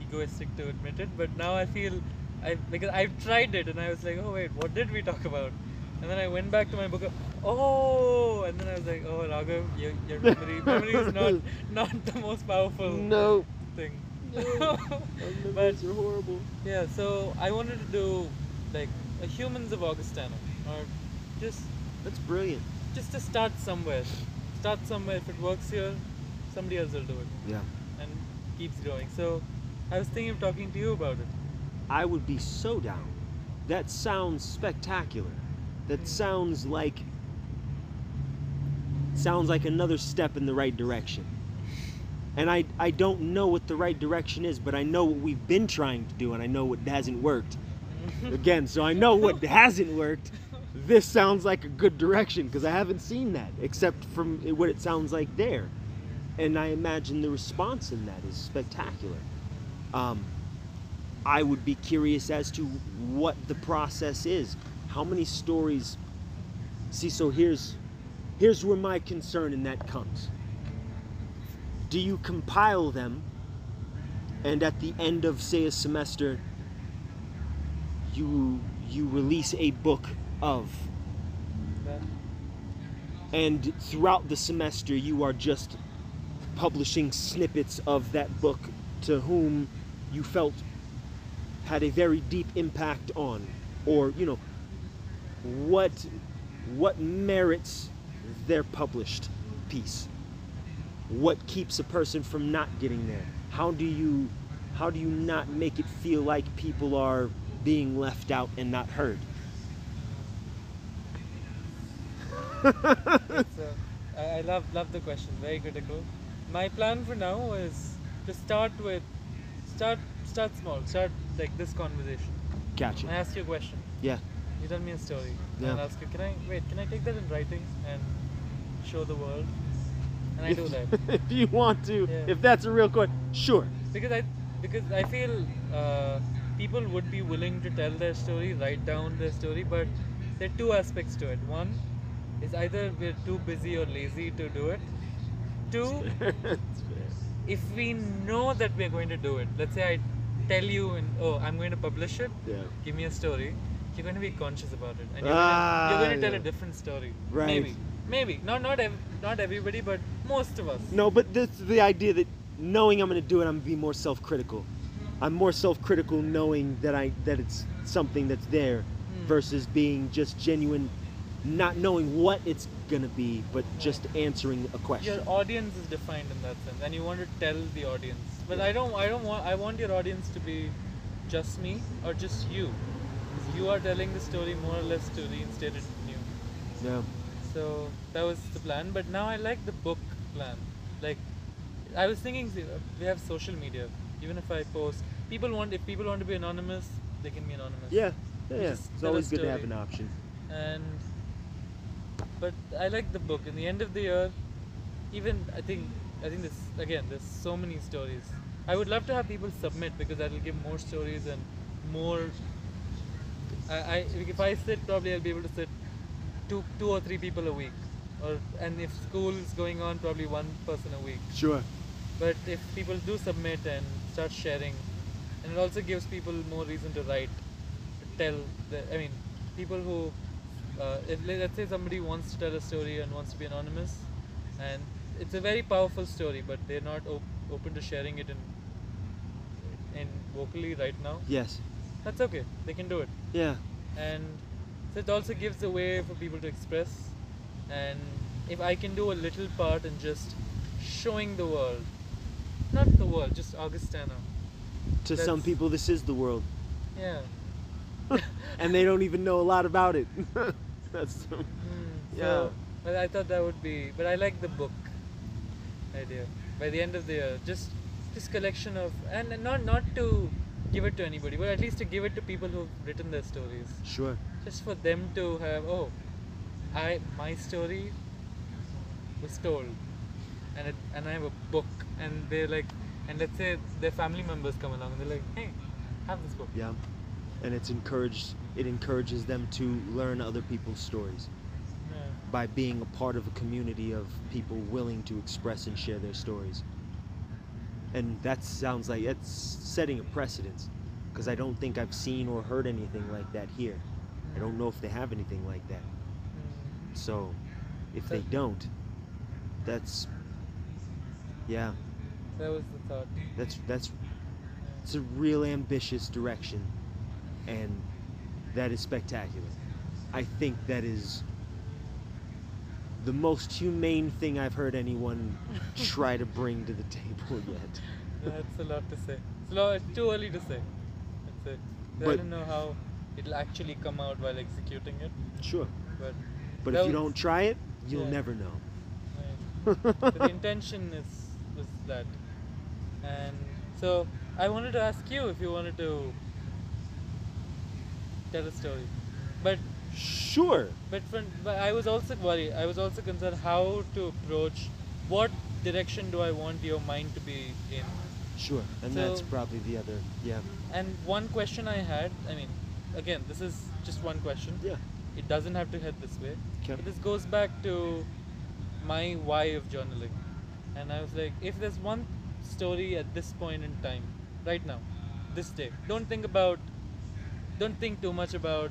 egoistic to admit it. But now I feel, I because I've tried it and I was like, oh wait, what did we talk about? And then I went back to my book. Oh, and then I was like, oh Raghav, your, your memory memory is not not the most powerful no. thing. No. but are horrible. yeah, so I wanted to do like a Humans of Augustana, or just That's brilliant. just to start somewhere. Start somewhere. If it works here, somebody else will do it Yeah. and keeps growing. So I was thinking of talking to you about it. I would be so down. That sounds spectacular. That hmm. sounds like sounds like another step in the right direction. And I I don't know what the right direction is, but I know what we've been trying to do and I know what hasn't worked. Again, so I know what hasn't worked. This sounds like a good direction because I haven't seen that except from what it sounds like there. And I imagine the response in that is spectacular. Um, I would be curious as to what the process is. How many stories? See, so here's here's where my concern in that comes. Do you compile them and at the end of say a semester you you release a book of. And throughout the semester you are just publishing snippets of that book to whom you felt had a very deep impact on or you know what what merits their published piece? What keeps a person from not getting there? How do you how do you not make it feel like people are being left out and not heard uh, I, I love love the question. Very critical. My plan for now is to start with start start small. Start like this conversation. gotcha I ask you a question. yeah You tell me a story. Yeah. And I'll ask you, can I wait? Can I take that in writing and show the world? And I do that if you want to Yeah. if that's a real question sure because I because I feel uh, people would be willing to tell their story, write down their story, but there are two aspects to it. One is either we're too busy or lazy to do it. Two, if we know that we're going to do it, let's say I tell you, oh, I'm going to publish it. yeah Give me a story. You're going to be conscious about it, and you're, Ah, going, to, you're going to tell yeah. a different story. Right. Maybe, maybe not not ev- not everybody, but most of us. No, but this the idea that knowing I'm going to do it, I'm going to be more self-critical. I'm more self-critical knowing that I that it's something that's there Hmm. versus being just genuine, not knowing what it's going to be, but just answering a question. Your audience is defined in that sense, and you want to tell the audience. But Yeah. I don't. I don't want. I want your audience to be just me or just you You are telling the story more or less to reinstate it new. Yeah. So that was the plan. But now I like the book plan. Like I was thinking, we have social media. Even if I post, people want. If people want to be anonymous, they can be anonymous. Yeah. Yeah. yeah. It's always good to have an option. and but I like the book. In the end of the year, even I think I think this again. There's so many stories. I would love to have people submit because that will give more stories and more. I, I if I sit, probably I'll be able to sit two two or three people a week, or and if school is going on, probably one person a week. Sure. But if people do submit and start sharing, and it also gives people more reason to write, to tell. The, I mean, people who, uh, if let- let's say somebody wants to tell a story and wants to be anonymous, and it's a very powerful story, but they're not op- open to sharing it in, in vocally right now. Yes. That's okay. They can do it, Yeah. and so it also gives a way for people to express. And if I can do a little part in just showing the world, not the world, just Augustana. To some people, this is the world, Yeah. and they don't even know a lot about it. That's Mm, Yeah. So, but I thought that would be. But I like the book idea. By the end of the year, just this collection of and and not not to give it to anybody, but at least to give it to people who've written their stories. sure. Just for them to have. Oh, I my story was told, and it, and I have a book, and they're like, and let's say their family members come along, and they're like, hey, have this book. Yeah. And it's encouraged. It encourages them to learn other people's stories Yeah. by being a part of a community of people willing to express and share their stories. And that sounds like it's setting a precedence, because I don't think I've seen or heard anything like that here. I don't know if they have anything like that. Mm. So, if they don't, that's yeah, That was the thought. that's that's it's a real ambitious direction, and that is spectacular. I think that is the most humane thing I've heard anyone try to bring to the table yet. That's a lot to say. It's, a lot, it's too early to say. That's it. I don't know how it'll actually come out while executing it, Sure, but but if you don't try it, you'll Yeah. never know. but the intention is was that. And so I wanted to ask you if you wanted to tell a story, but Sure. but, for, but I was also worried. I was also concerned how to approach. What direction do I want your mind to be in? Sure, and So- that's probably the other. Yeah. And one question I had, I mean, again, this is just one question. Yeah. It doesn't have to head this way. Okay. But this goes back to my why of journaling. And I was like, if there's one story at this point in time, right now, this day, don't think about, don't think too much about,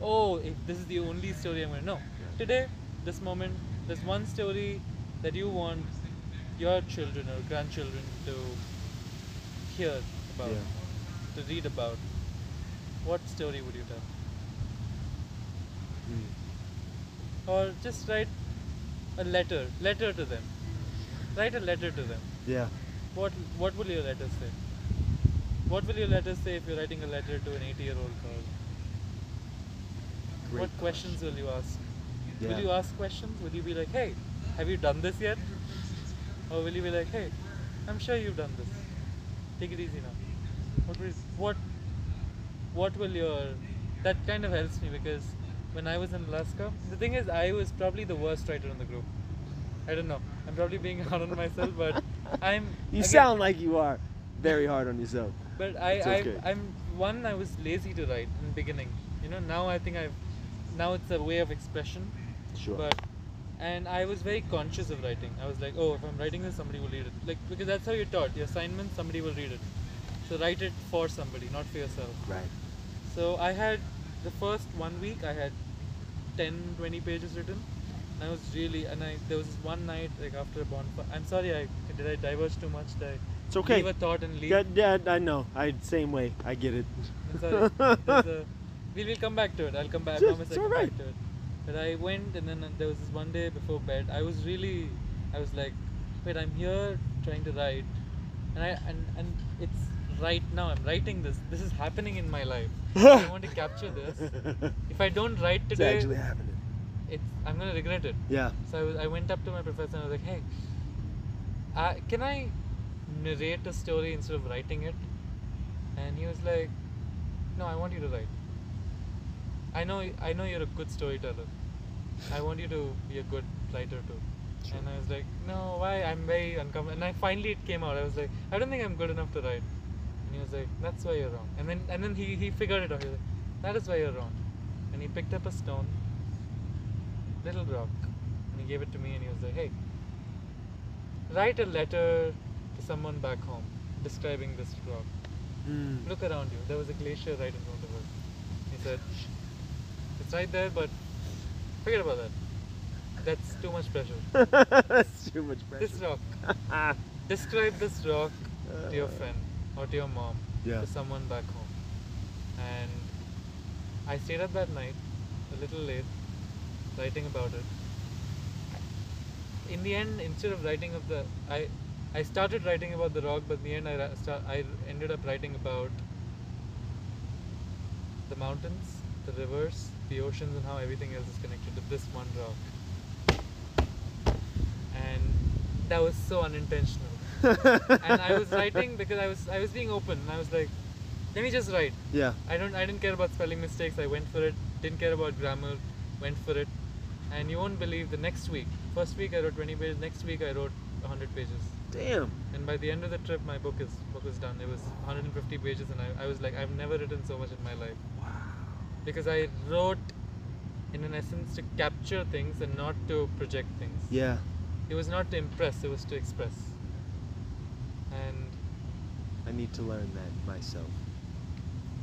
oh, if this is the only story I'm to know. Today, this moment, there's one story that you want your children or grandchildren to hear about, Yeah. to read about. What story would you tell? Mm. or just write a letter letter to them write a letter to them. Yeah. what what will your letter say? What will your letter say if you're writing a letter to an 80 year old girl? Great what questions will you ask? Yeah. will you ask questions? Will you be like hey have you done this yet? Or will you be like hey i'm sure you've done this. Take it easy now. What will, what what will your that kind of helps me because when I was in Alaska, the thing is I was probably the worst writer in the group. I don't know. I'm probably being hard on myself, but I'm. You again, sound like you are very hard on yourself. But I, It's I, okay. I'm one. I was lazy to write in the beginning. You know, now I think I've. Now it's a way of expression. Sure. But, and I was very conscious of writing. I was like, oh, if I'm writing this, somebody will read it. Like because that's how you're taught. Your assignment, somebody will read it. So write it for somebody, not for yourself. right. So I had the first one week I had 10 20 pages written. I was really and I there was this one night like after a bonfire. I'm sorry I did I diverge too much? Did I It's okay. leave a thought and leave? Yeah, yeah, I know. I same way. I get it. I'm sorry. A, we will come back to it. I'll come back. I It's- promise it's I'll come alright. back to it. But I went and then there was this one day before bed. I was really I was like, wait, I'm here trying to write, and I and and it's right now. I'm writing this. This is happening in my life. I want to capture this. If I don't write it's today, actually happening. It's I'm gonna regret it. Yeah. So I, was, I went up to my professor and I was like, hey, uh, can I narrate a story instead of writing it? And he was like, no, I want you to write. I know I know you're a good storyteller. I want you to be a good writer too. Sure. And I was like, no, why? I'm very uncomfortable. And I finally it came out. I was like, I don't think I'm good enough to write. And he was like, that's why you're wrong. And then and then he, he figured it out. He was like, that is why you're wrong. And he picked up a stone little rock. And he gave it to me and he was like, hey, write a letter to someone back home describing this rock. Mm. Look around you. There was a glacier right in front of us. He said, it's right there, but forget about that. That's too much pressure. That's too much pressure. This rock. Describe this rock to your Uh, friend or to your mom, Yeah. to someone back home. And I stayed up that night, a little late, writing about it. In the end, instead of writing of the, I, I started writing about the rock, but in the end, I, start, I ended up writing about the mountains, the rivers, the oceans, and how everything else is connected to this one rock. And that was so unintentional and I was writing because I was I was being open and I was like, let me just write. yeah. I don't I didn't care about spelling mistakes. I went for it. Didn't care about grammar. Went for it. And you won't believe the next week. First week I wrote 20 pages. Next week I wrote 100 pages. Damn. And by the end of the trip, my book is book is done. It was 150 pages, and I, I was like, I've never written so much in my life Wow. because I wrote, in an essence, to capture things and not to project things. Yeah. It was not to impress. It was to express. And I need to learn that myself.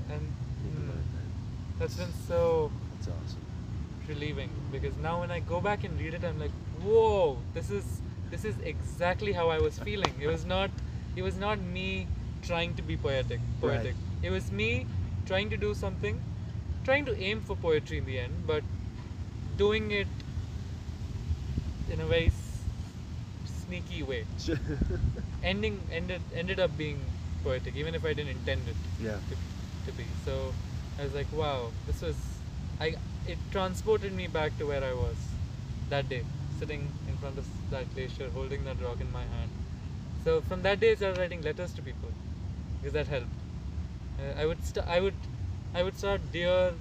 and I need to mm, learn that. that's been so That's awesome. Relieving because now when I go back and read it, I'm like, whoa, this is this is exactly how I was feeling. It was not it was not me trying to be poetic. Right. Poetic. It was me trying to do something, trying to aim for poetry in the end, but doing it in a very s- sneaky way. Ending ended ended up being poetic, even if I didn't intend it yeah. to, to be. So I was like, wow, this was I it transported me back to where I was that day, sitting in front of that glacier, holding that rock in my hand. So from that day, I started writing letters to people because that helped. Uh, I would st- I would I would start dear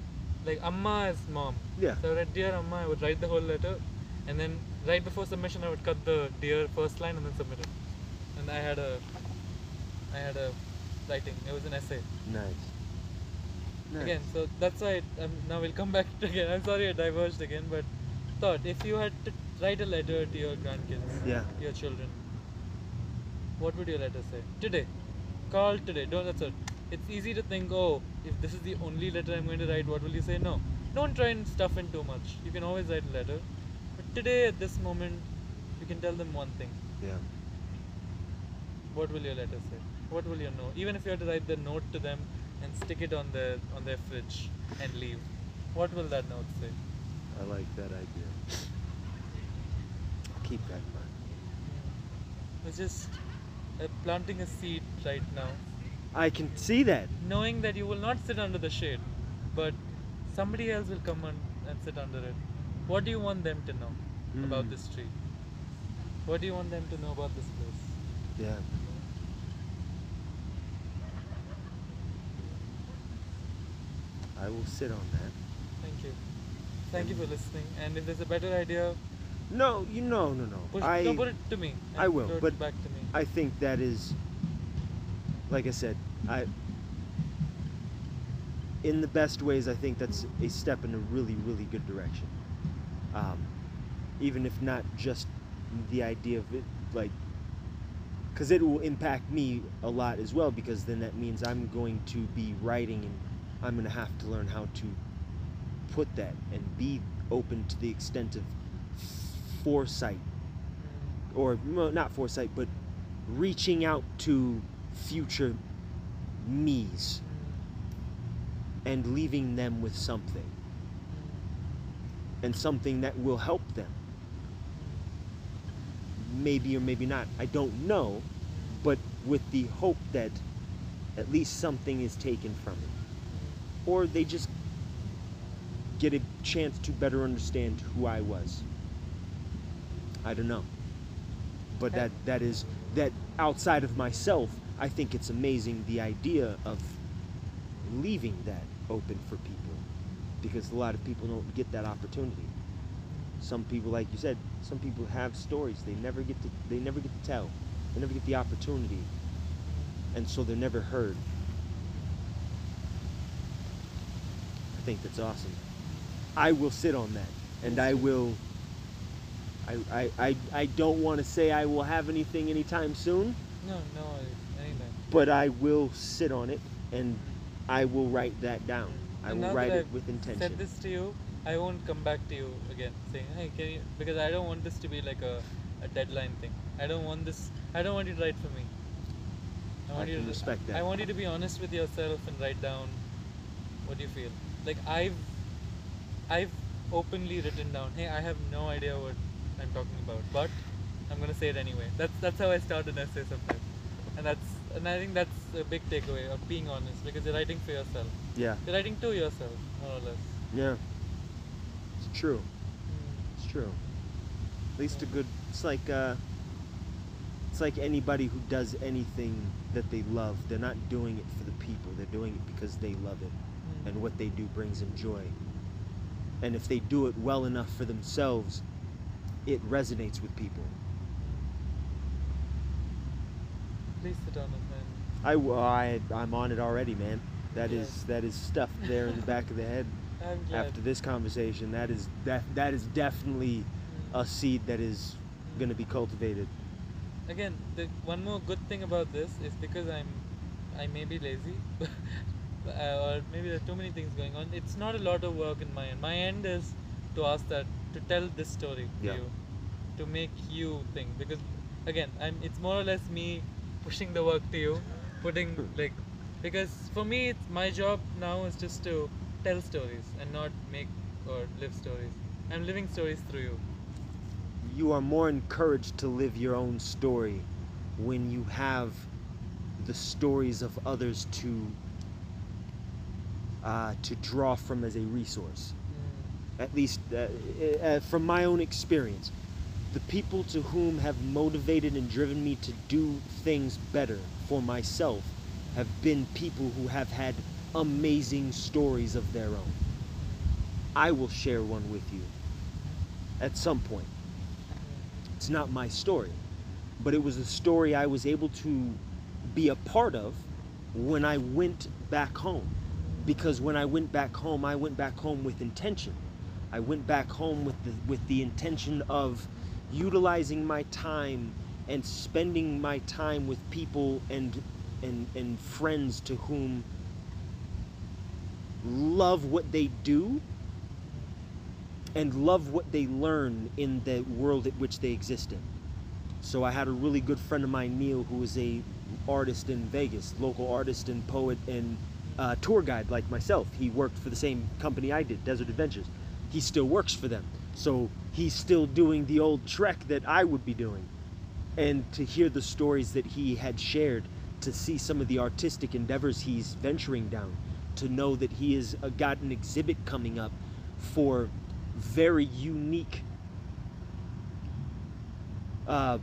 like Amma is mom. Yeah. So I would write dear Amma. I would write the whole letter, and then right before submission, I would cut the dear first line and then submit it. And I had a I had a writing. It was an essay. Nice. Nice. Again, so that's why um, now we'll come back to again. I'm sorry I diverged again, but thought if you had to write a letter to your grandkids, Yeah. your children, what would your letter say? Today, call today. Don't that's it. It's easy to think, oh, if this is the only letter I'm going to write, what will you say? No, don't try and stuff in too much. You can always write a letter, but today at this moment, you can tell them one thing. Yeah. What will your letter say? What will you know? Even if you have to write the note to them and stick it on their on their fridge and leave, what will that note say? I like that idea. Keep that in mind. It's just uh, planting a seed right now, I can see that. knowing that you will not sit under the shade, but somebody else will come and, and sit under it. What do you want them to know about Mm. this tree? What do you want them to know about this place? Yeah. I will sit on that. Thank you. Thank you for listening. And if there's a better idea, No, you know, no, no. push, I don't put it to me. I will, but back to me. I think that is, like I said, I. In the best ways, I think that's a step in a really, really good direction. Um, even if not just the idea of it, like, because it will impact me a lot as well. Because then that means I'm going to be writing, and I'm going to have to learn how to put that and be open to the extent of foresight or well, not foresight, but reaching out to future me's and leaving them with something and something that will help them. Maybe or maybe not. I don't know, but with the hope that at least something is taken from it. Or they just get a chance to better understand who I was. I don't know. But that that is that outside of myself, I think it's amazing the idea of leaving that open for people because a lot of people don't get that opportunity. Some people like you said, some people have stories they never get to they never get to tell. They never get the opportunity. And so they're never heard. Think that's awesome. I will sit on that and I will I, I, I, I don't want to say I will have anything anytime soon, No, no worries. Anytime. but I will sit on it and I will write that down. I And will write it I've with intention. Said this to you, I won't come back to you again saying, "Hey, can you?" Because I don't want this to be like a, a deadline thing. I don't want this. I don't want you to write for me. I want I you to respect that. I want you to be honest with yourself and write down what you feel. Like I've, I've openly written down, "Hey, I have no idea what I'm talking about, but I'm gonna say it anyway." That's that's how I start an essay sometimes, and that's and I think that's a big takeaway of being honest because you're writing for yourself. yeah, You're writing to yourself, more or less. yeah. It's true. Mm. It's true. At least a good. It's like uh, it's like anybody who does anything that they love. They're not doing it for the people. They're doing it because they love it. And what they do brings them joy. And if they do it well enough for themselves, it resonates with people. Please sit on it, man. I, I I'm on it already, man. That is Yes. that is stuff there in the back of the head. After this conversation, that is that that is definitely Mm. a seed that is going to be cultivated. Again, the one more good thing about this is because I'm, I may be lazy, uh, or maybe there are too many things going on. It's not a lot of work in my end. My end is to ask that to tell this story Yeah. to you, to make you think. Because again, I'm. It's more or less me pushing the work to you, putting like, because for me, it's my job now is just to tell stories and not make or live stories. I'm living stories through you. You are more encouraged to live your own story when you have the stories of others to uh, to draw from as a resource. At least uh, uh, from my own experience, the people to whom have motivated and driven me to do things better for myself have been people who have had amazing stories of their own. I will share one with you at some point. It's not my story, but it was a story I was able to be a part of when I went back home. Because when I went back home, I went back home with intention. I went back home with the with the intention of utilizing my time and spending my time with people and and and friends to whom love what they do and love what they learn in the world at which they exist in. So I had a really good friend of mine, Neil, who is a artist in Vegas, local artist and poet and uh, tour guide like myself. He worked for the same company I did, Desert Adventures. He still works for them, so he's still doing the old trek that I would be doing. And to hear the stories that he had shared, to see some of the artistic endeavors he's venturing down, to know that he has uh, got an exhibit coming up for very unique uh,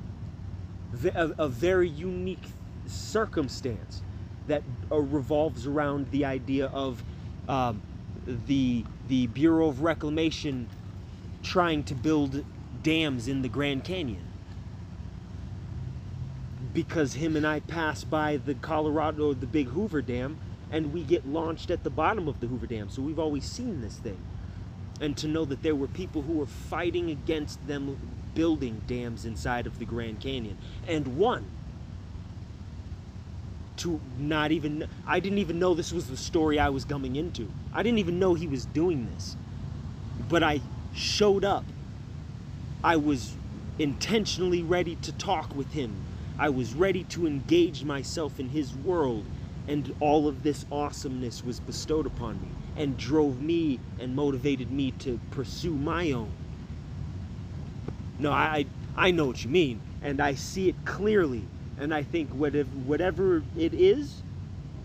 a, a very unique circumstance that uh, revolves around the idea of um, the the Bureau of Reclamation trying to build dams in the Grand Canyon. Because him and I pass by the Colorado the Big Hoover Dam and we get launched at the bottom of the Hoover Dam. So we've always seen this thing. And to know that there were people who were fighting against them building dams inside of the Grand Canyon. And one to not even I didn't even know this was the story I was coming into. I didn't even know he was doing this. But I showed up. I was intentionally ready to talk with him. I was ready to engage myself in his world and all of this awesomeness was bestowed upon me and drove me and motivated me to pursue my own. No, I I know what you mean, and I see it clearly. And I think whatever whatever it is,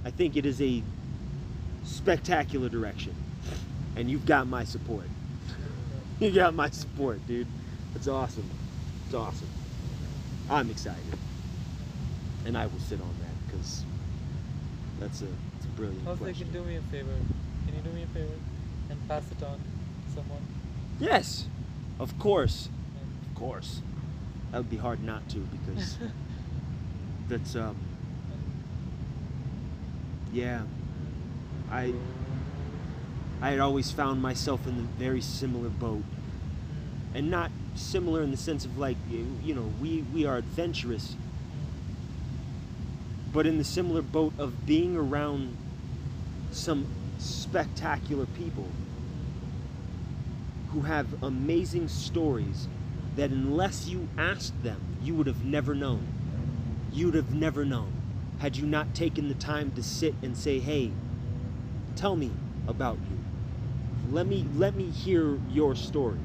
I think it is a spectacular direction. And you've got my support. You got my support, dude. It's awesome. It's awesome. I'm excited, and I will sit on that because that's a it's a brilliant Also, you question. can do me a favor. Can you do me a favor and pass it on to someone? Yes, of course. Of course. That would be hard not to because that's um yeah. I I had always found myself in a very similar boat. And not similar in the sense of like you, you know we we are adventurous, but in the similar boat of being around some spectacular people who have amazing stories that unless you asked them, you would have never known. You'd have never known had you not taken the time to sit and say, "Hey, tell me about you. Let me let me hear your story."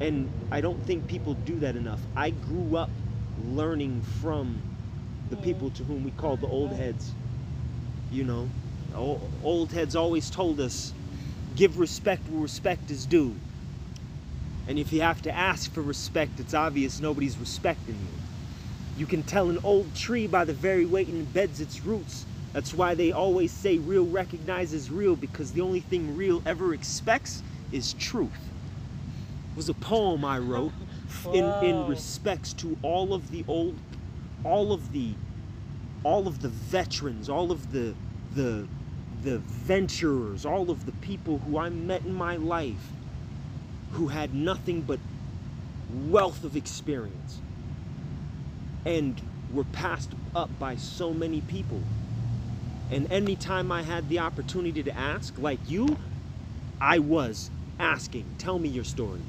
And I don't think people do that enough. I grew up learning from the mm-hmm. people to whom we call the old mm-hmm. heads. You know, old heads always told us, give respect where respect is due. And if you have to ask for respect, it's obvious nobody's respecting you. You can tell an old tree by the very way it embeds its roots. That's why they always say real recognizes real because the only thing real ever expects is truth. It was a poem I wrote in, in respects to all of the old all of the all of the veterans, all of the the the venturers, all of the people who I met in my life who had nothing but wealth of experience and were passed up by so many people. And anytime I had the opportunity to ask, like you, I was asking, tell me your story.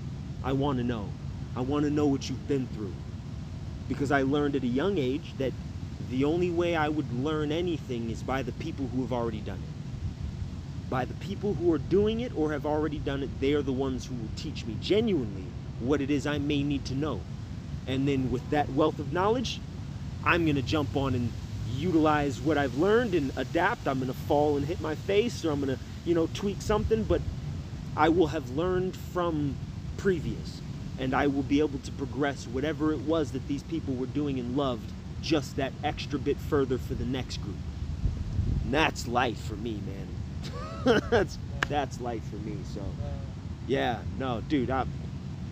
I want to know. I want to know what you've been through. Because I learned at a young age that the only way I would learn anything is by the people who have already done it. By the people who are doing it or have already done it, they are the ones who will teach me genuinely what it is I may need to know. And then with that wealth of knowledge, I'm going to jump on and utilize what I've learned and adapt. I'm going to fall and hit my face or I'm going to, you know, tweak something, but I will have learned from previous and I will be able to progress whatever it was that these people were doing and loved just that extra bit further for the next group. And that's life for me, man. that's that's life for me. So, yeah, no, dude, I'm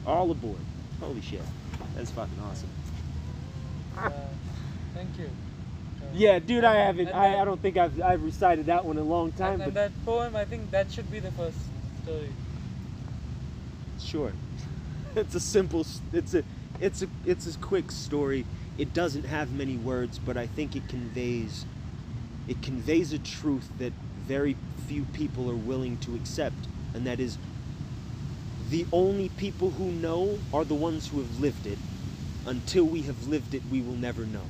all aboard. Holy shit. That's fucking awesome. Wow. Thank you. Uh, Yeah, dude, I haven't. I, that- I don't think I've I've recited that one in a long time, and, and but that poem, I think that should be the first story. sure. It's a simple. It's a. It's a. It's a quick story. It doesn't have many words, but I think it conveys. It conveys a truth that very few people are willing to accept, and that is. The only people who know are the ones who have lived it. Until we have lived it, we will never know.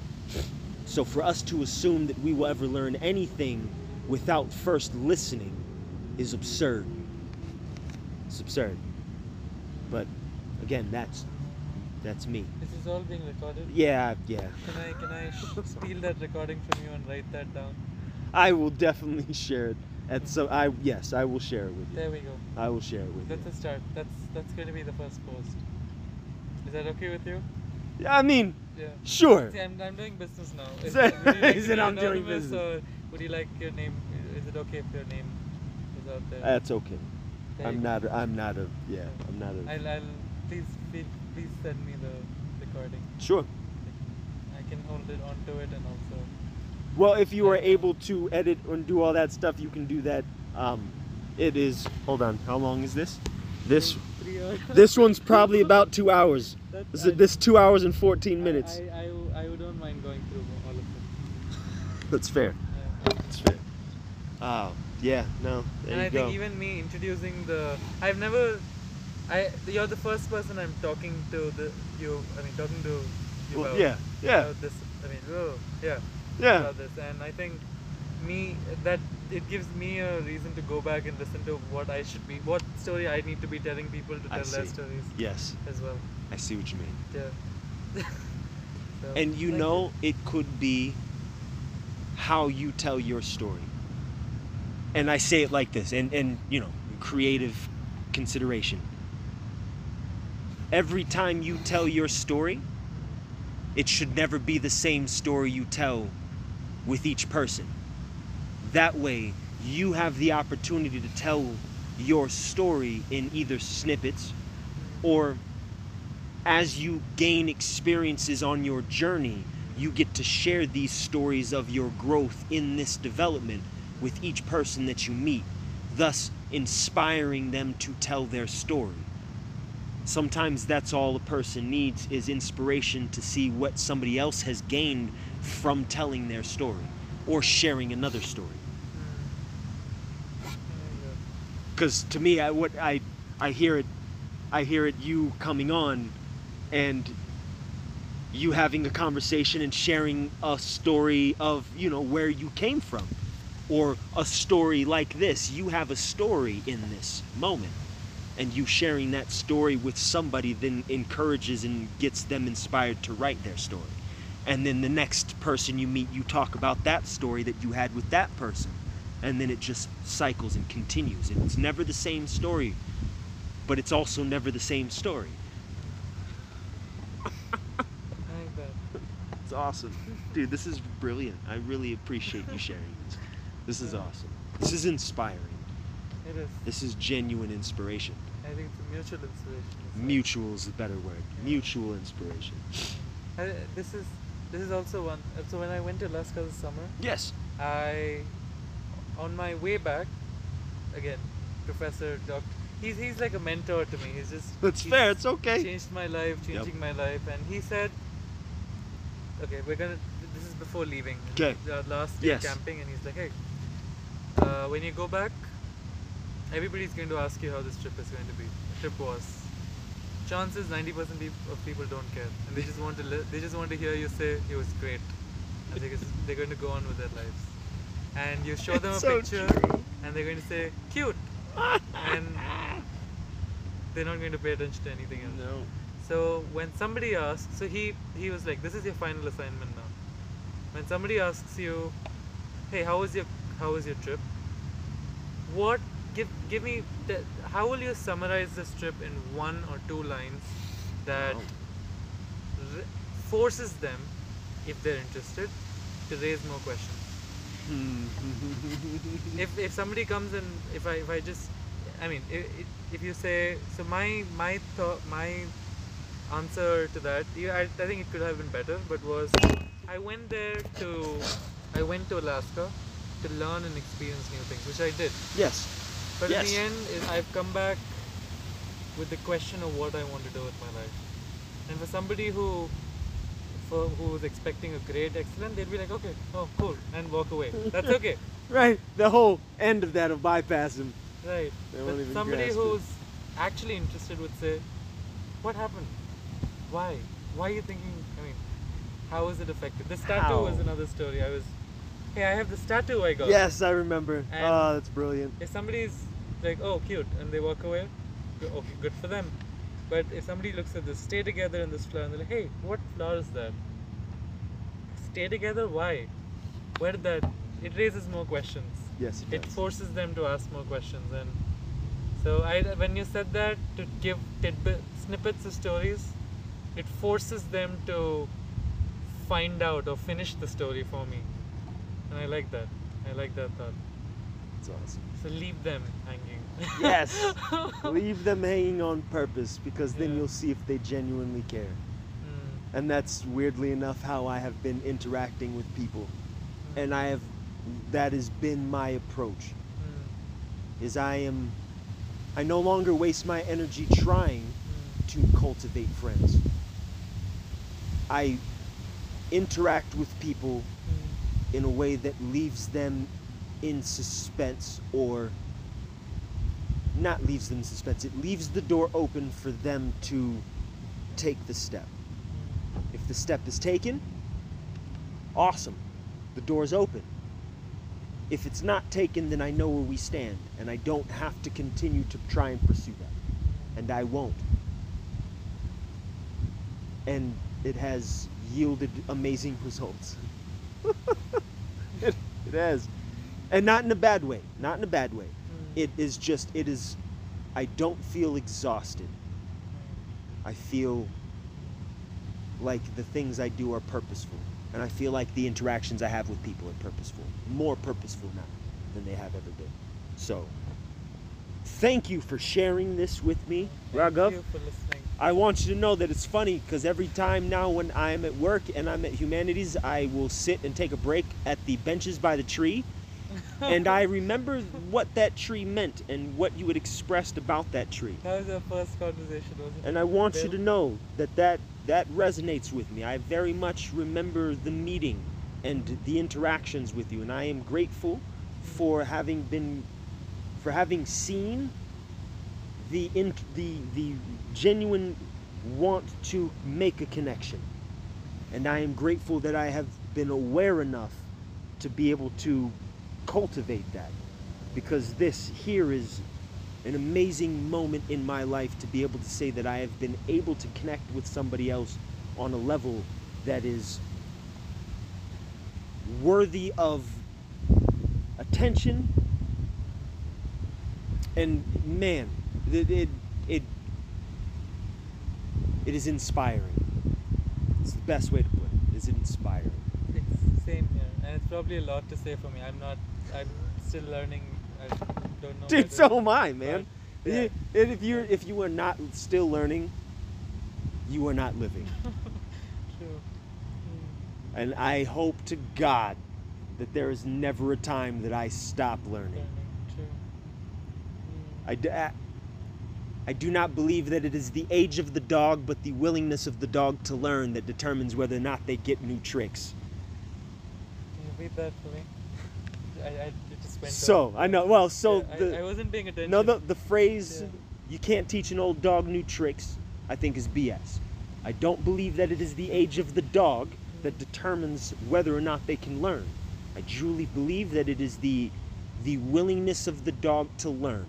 So for us to assume that we will ever learn anything without first listening is absurd. It's absurd. But again, that's that's me. This is all being recorded. Yeah, yeah. Can I can I steal that recording from you and write that down? I will definitely share it. And so I yes, I will share it with you. There we go. I will share it with you. That's a start. That's that's going to be the first post. Is that okay with you? you. I mean, Yeah. sure. See, I'm, I'm doing business now. Is, you like said be I'm doing business. Or would you like your name? Is it okay if your name is out there? That's okay. There I'm go. not a, I'm not a yeah, I'm not a I'll, I'll please feel, please send me the recording. Sure. I can hold it onto it and also. Well, if you are able to edit and do all that stuff, you can do that. Um, it is. Hold on. How long is this? This this one's probably about two hours. That- This, I- this two hours and fourteen minutes. I, I, I, I don't mind going through all of them. That's fair. Yeah. That's fair. Oh, yeah. No. And I go. think even me introducing the, I've never, I you're the first person I'm talking to the you. I mean talking to you Well, about, yeah. Yeah. about this. I mean, oh, yeah, Yeah. this, and I think me that it gives me a reason to go back and listen to what I should be, what story I need to be telling people to I tell their stories Yes. as well. I see what you mean. Yeah. So, And you know, it could be how you tell your story. And I say it like this, and, and you know, creative consideration. Every time you tell your story, it should never be the same story you tell with each person. That way, you have the opportunity to tell your story in either snippets or as you gain experiences on your journey, you get to share these stories of your growth in this development with each person that you meet, thus inspiring them to tell their story. sometimes that's all a person needs is inspiration to see what somebody else has gained from telling their story or sharing another story. Because to me, I what I I hear it, I hear it you coming on, and you having a conversation and sharing a story of you know where you came from, or a story like this. You have a story in this moment, and you sharing that story with somebody then encourages and gets them inspired to write their story. And then the next person you meet, you talk about that story that you had with that person. And then it just cycles and continues. And it's never the same story but it's also never the same story. I like that. it's awesome. Dude this is brilliant. I really appreciate you sharing this. This is awesome. This is inspiring. It is. this is genuine inspiration. I think it's a mutual inspiration. mutual is a better word. Mutual inspiration. I, this is this is also one. So when I went to Alaska this summer, yes I on my way back, again, Professor Doc. He's he's like a mentor to me. He's just that's he's fair it's okay changed my life, Yep. changing my life, and he said, "Okay, we're gonna. This is before leaving. 'Kay. The last day Yes. camping, and he's like, hey, uh, when you go back, everybody's going to ask you how this trip is going to be. The Trip was. Chances 90% peop- of people don't care, and they just want to li- they just want to hear you say it was great, and they just, they're going to go on with their lives. And you show them a so picture, true. and they're going to say cute, and they're not going to pay attention to anything else. no So when somebody asks, so he he was like, "This is your final assignment now." When somebody asks you, "Hey, how was your how was your trip?" What give give me the, how will you summarize this trip in one or two lines that Wow. r- forces them, if they're interested, to raise more questions? Hmm. if if somebody comes and if I if I just I mean if, if you say so my my thought my answer to that I, I think it could have been better but was I went there to I went to Alaska to learn and experience new things which I did yes but in the end I've come back with the question of what I want to do with my life and for somebody who for who was expecting a great excellent they'd be like okay oh cool and walk away that's okay right the whole end of that will bypass him Right. Somebody grasp it. who's actually interested would say, "What happened? Why? Why are you thinking? I mean, how is it affected? This tattoo was another story. I was, hey, I have this tattoo I got. yes i remember And- oh that's brilliant If somebody's like, oh, cute, and they walk away, okay, good for them. But if somebody looks at this, stay together in this flower, and they're like, hey, what flower is that? Stay together? Why? Where did that? It raises more questions yes it does. it forces them to ask more questions and so I when you said that to give tidbit snippets of stories it forces them to find out or finish the story for me and I like that I like that thought it's awesome so leave them hanging Yes. Leave them hanging on purpose because then Yeah. you'll see if they genuinely care. Mm, And that's weirdly enough how I have been interacting with people. mm, And I have that has been my approach. mm, Is I am I no longer waste my energy trying mm, to cultivate friends. I interact with people mm, in a way that leaves them in suspense or not leaves them in suspense. It leaves the door open for them to take the step. If the step is taken awesome. The door's open. If it's not taken then i know where we stand and i don't have to continue to try and pursue that. And i won't. And it has yielded amazing results it, it has. And not in a bad way not in a bad way. Mm. it is just it is i don't feel exhausted. I feel like the things i do are purposeful. And i feel like the interactions i have with people are purposeful. More purposeful now than they have ever been. So thank you for sharing this with me. Thank raghav? you for listening I want you to know that it's funny because every time now when I'm at work and I'm at Humanities, I will sit and take a break at the benches by the tree and I remember what that tree meant and what you had expressed about that tree. That was our first conversation, wasn't it? And I want you to know that, that that resonates with me. I very much remember the meeting and the interactions with you, and I am grateful mm-hmm. for having been, for having seen the in, the the genuine want to make a connection, and I am grateful that I have been aware enough to be able to cultivate that, because this here is an amazing moment in my life to be able to say that I have been able to connect with somebody else on a level that is worthy of attention. And man it it it, it is inspiring it's the best way to put it it is inspiring It's same here, and it's probably a lot to say for me. I'm not. I'm still learning. I don't know. dude so am I man but, yeah. and if you're if you are not still learning you are not living True. Mm, And I hope to God that there is never a time that I stop learning. learning. True. Mm, I, I- I do not believe that it is the age of the dog, but the willingness of the dog to learn that determines whether or not they get new tricks. Can you read that for me? I, I just went. So, off. I know, well, so Yeah, I- the, I, wasn't paying attention. no, the, the phrase, Yeah. you can't teach an old dog new tricks, I think is BS. I don't believe that it is the age of the dog that determines whether or not they can learn. I truly believe that it is the the willingness of the dog to learn.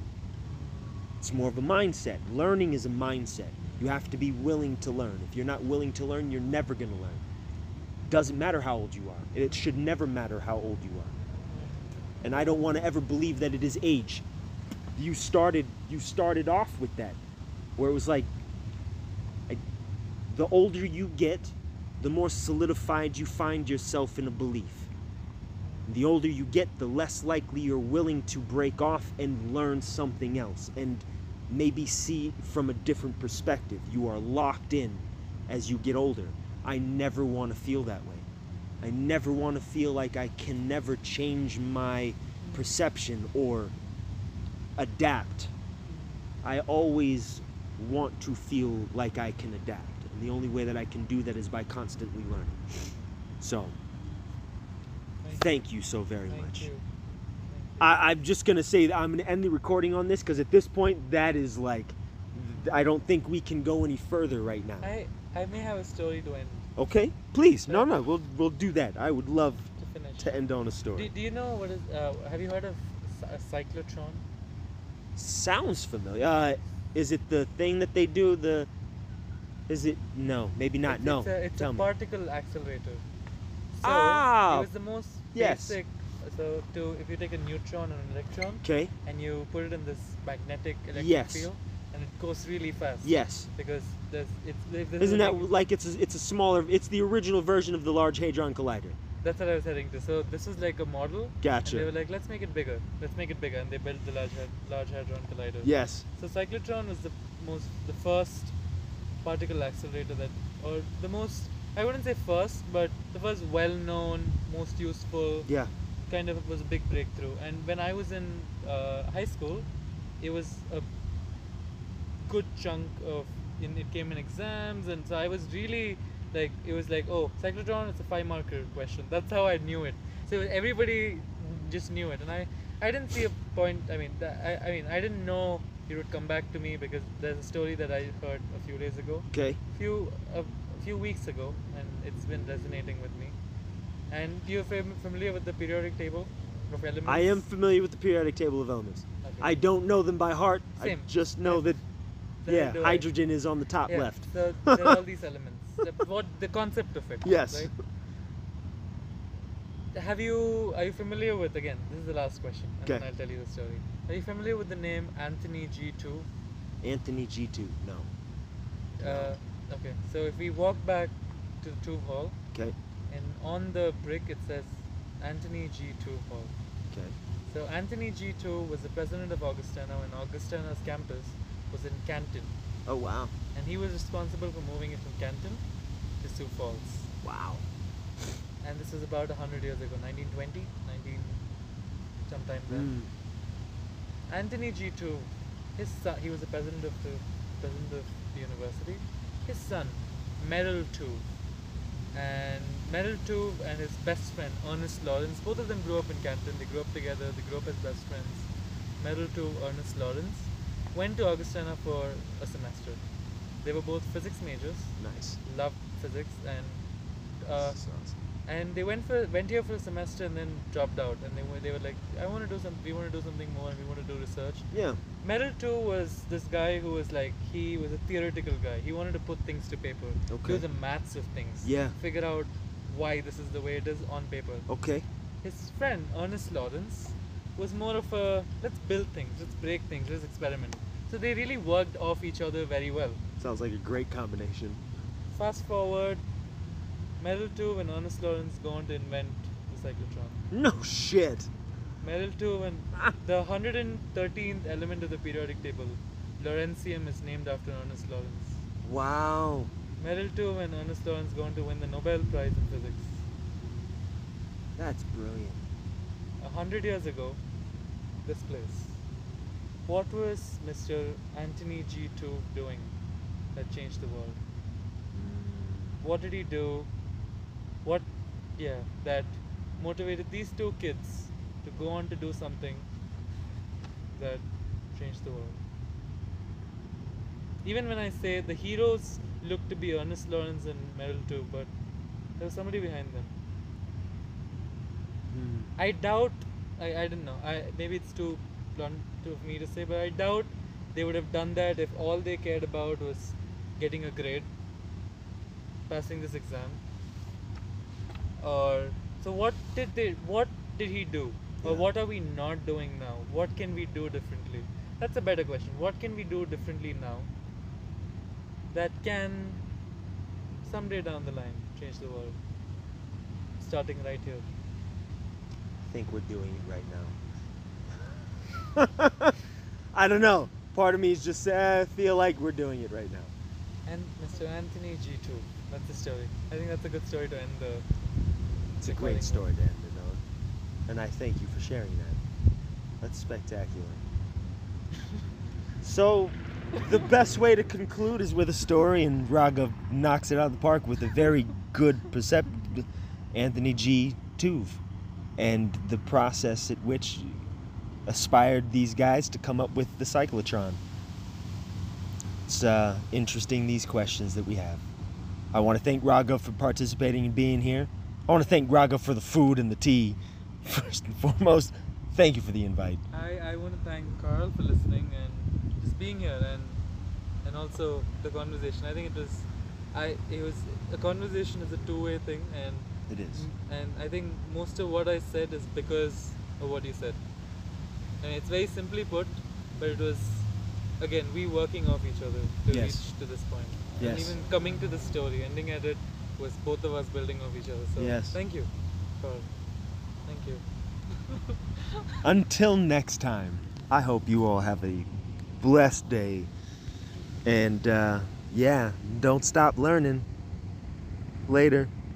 It's more of a mindset. Learning is a mindset. You have to be willing to learn. If you're not willing to learn, you're never going to learn. Doesn't matter how old you are. It should never matter how old you are. And I don't want to ever believe that it is age. You started you started off with that where it was like I, the older you get, the more solidified you find yourself in a belief. The older you get, the less likely you're willing to break off and learn something else and maybe see from a different perspective. You are locked in as you get older. I never want to feel that way. I never want to feel like I can never change my perception or adapt. I always want to feel like I can adapt. And the only way that I can do that is by constantly learning. So, Thank, you so very thank much. you. Thank you. I, I'm just gonna say that I'm gonna end the recording on this because at this point, that is like, I don't think we can go any further right now. I I may have a story to end Okay, please. No, no, we'll we'll do that. I would love to finish. to end on a story. do you know what is? Uh, have you heard of a cyclotron? Sounds familiar. Uh, is it the thing that they do? The is it? No, maybe not. It's, no. It's a, it's Tell a me. particle accelerator. So Ah, it was the most yes. basic. So to if you take a neutron and an electron Okay. and you put it in this magnetic electric Yes. field and it goes really fast. Yes. Because there's it's, there's isn't that big- like it's a, it's a smaller? It's the original version of the Large Hadron Collider. That's what I was heading to. So this was like a model. And they were like, let's make it bigger. Let's make it bigger, and they built the large large hadron collider. Yes. So cyclotron was the most, the first particle accelerator that, or the most, I wouldn't say first, but the first well-known, most useful, Yeah. kind of was a big breakthrough. And when I was in uh, high school, it was a good chunk of, in, it came in exams, and so I was really like, it was like, oh, cyclotron, it's a five marker question. That's how I knew it. So everybody just knew it, and I, I didn't see a point. I mean, that, I, I mean, I didn't know it would come back to me because there's a story that I heard a few days ago, Okay. few a few weeks ago, and it's been resonating with me. And you're fam- familiar with the periodic table of elements? I am familiar with the periodic table of elements. Okay. I don't know them by heart. Same. I just know that yeah, I. hydrogen is on the top Yeah, left. So there are all these elements. The- what the concept of it? Yes. Right? Have you? Are you familiar with? Again, this is the last question, and then I'll tell you the story. Are you familiar with the name Anthony G. Tuve? Anthony G. Tuve. No. Uh, okay. So if we walk back to the Tuve Hall, Okay. and on the brick it says Anthony G. Tuve Hall. Okay. So Anthony G. Tuve was the president of Augustana and Augustana's campus was in Canton, Oh wow. and he was responsible for moving it from Canton to Sioux Falls. Wow. And this was about 100 years ago, 1920, 19... sometime then. Mm. Anthony G. Tuve, his son, he was the president of the president of the university. His son, Merrill Tuve, and Merrill Tuve and his best friend Ernest Lawrence, both of them grew up in Canton. They grew up together. They grew up as best friends. Merrill Tuve, Ernest Lawrence, went to Augustana for a semester. They were both physics majors, Nice. loved physics, and uh, awesome. And they went for went here for a semester and then dropped out. And they were they were like, I want to do some, we want to do something more, and we want to do research. Yeah. Merrill Tuve was this guy who was like he was a theoretical guy. He wanted to put things to paper. Okay. Do the maths of things. Yeah. Figure out why this is the way it is on paper. Okay. His friend Ernest Lawrence was more of a let's build things, let's break things, let's experiment. So they really worked off each other very well. Sounds like a great combination. Fast forward, Merrill Tuve and Ernest Lawrence go on to invent the cyclotron. No shit. Merrill Tuve ah. and the 113th element of the periodic table, Lawrencium, is named after Ernest Lawrence. Wow. Merrill Tuve and Ernest Lawrence go on to win the Nobel Prize in Physics. That's brilliant. A hundred years ago, this place. What was Mr. Anthony G. Tuve doing that changed the world? Hmm. What did he do? Yeah, that motivated these two kids to go on to do something that changed the world? Even when I say the heroes look to be Ernest Lawrence and Merrill Tuve, but there was somebody behind them. Mm. I doubt. I, I don't know. I maybe it's too blunt of me to say, but I doubt they would have done that if all they cared about was getting a grade, passing this exam. Or so what did they? What did he do? Or Yeah. what are we not doing now? What can we do differently? That's a better question. What can we do differently now that can someday down the line change the world? Starting right here. I think we're doing it right now. I don't know. Part of me is just uh, I feel like we're doing it right now. And Mr. Anthony G. Tuve. That's the story. I think that's a good story to end the. It's a great story Dan on. And I thank you for sharing that. That's spectacular. so, the best way to conclude is with a story, and Raghav knocks it out of the park with a very good percept Anthony G. Tuve, and the process at which aspired these guys to come up with the cyclotron. It's uh, interesting these questions that we have. I want to thank Raghav for participating and being here. I want to thank Raghav for the food and the tea. First and foremost, thank you for the invite. I, I want to thank Carl for listening and just being here and and also the conversation. I think it was I it was a conversation is a two way thing and It is. and I think most of what I said is because of what you said. And it's very simply put, but it was again we working off each other to Yes. reach to this point. Yes. And even coming to this story, ending at it was both of us building off each other. So Yes. thank you, Carl. Thank you. Until next time, I hope you all have a blessed day. And uh, yeah, don't stop learning. Later.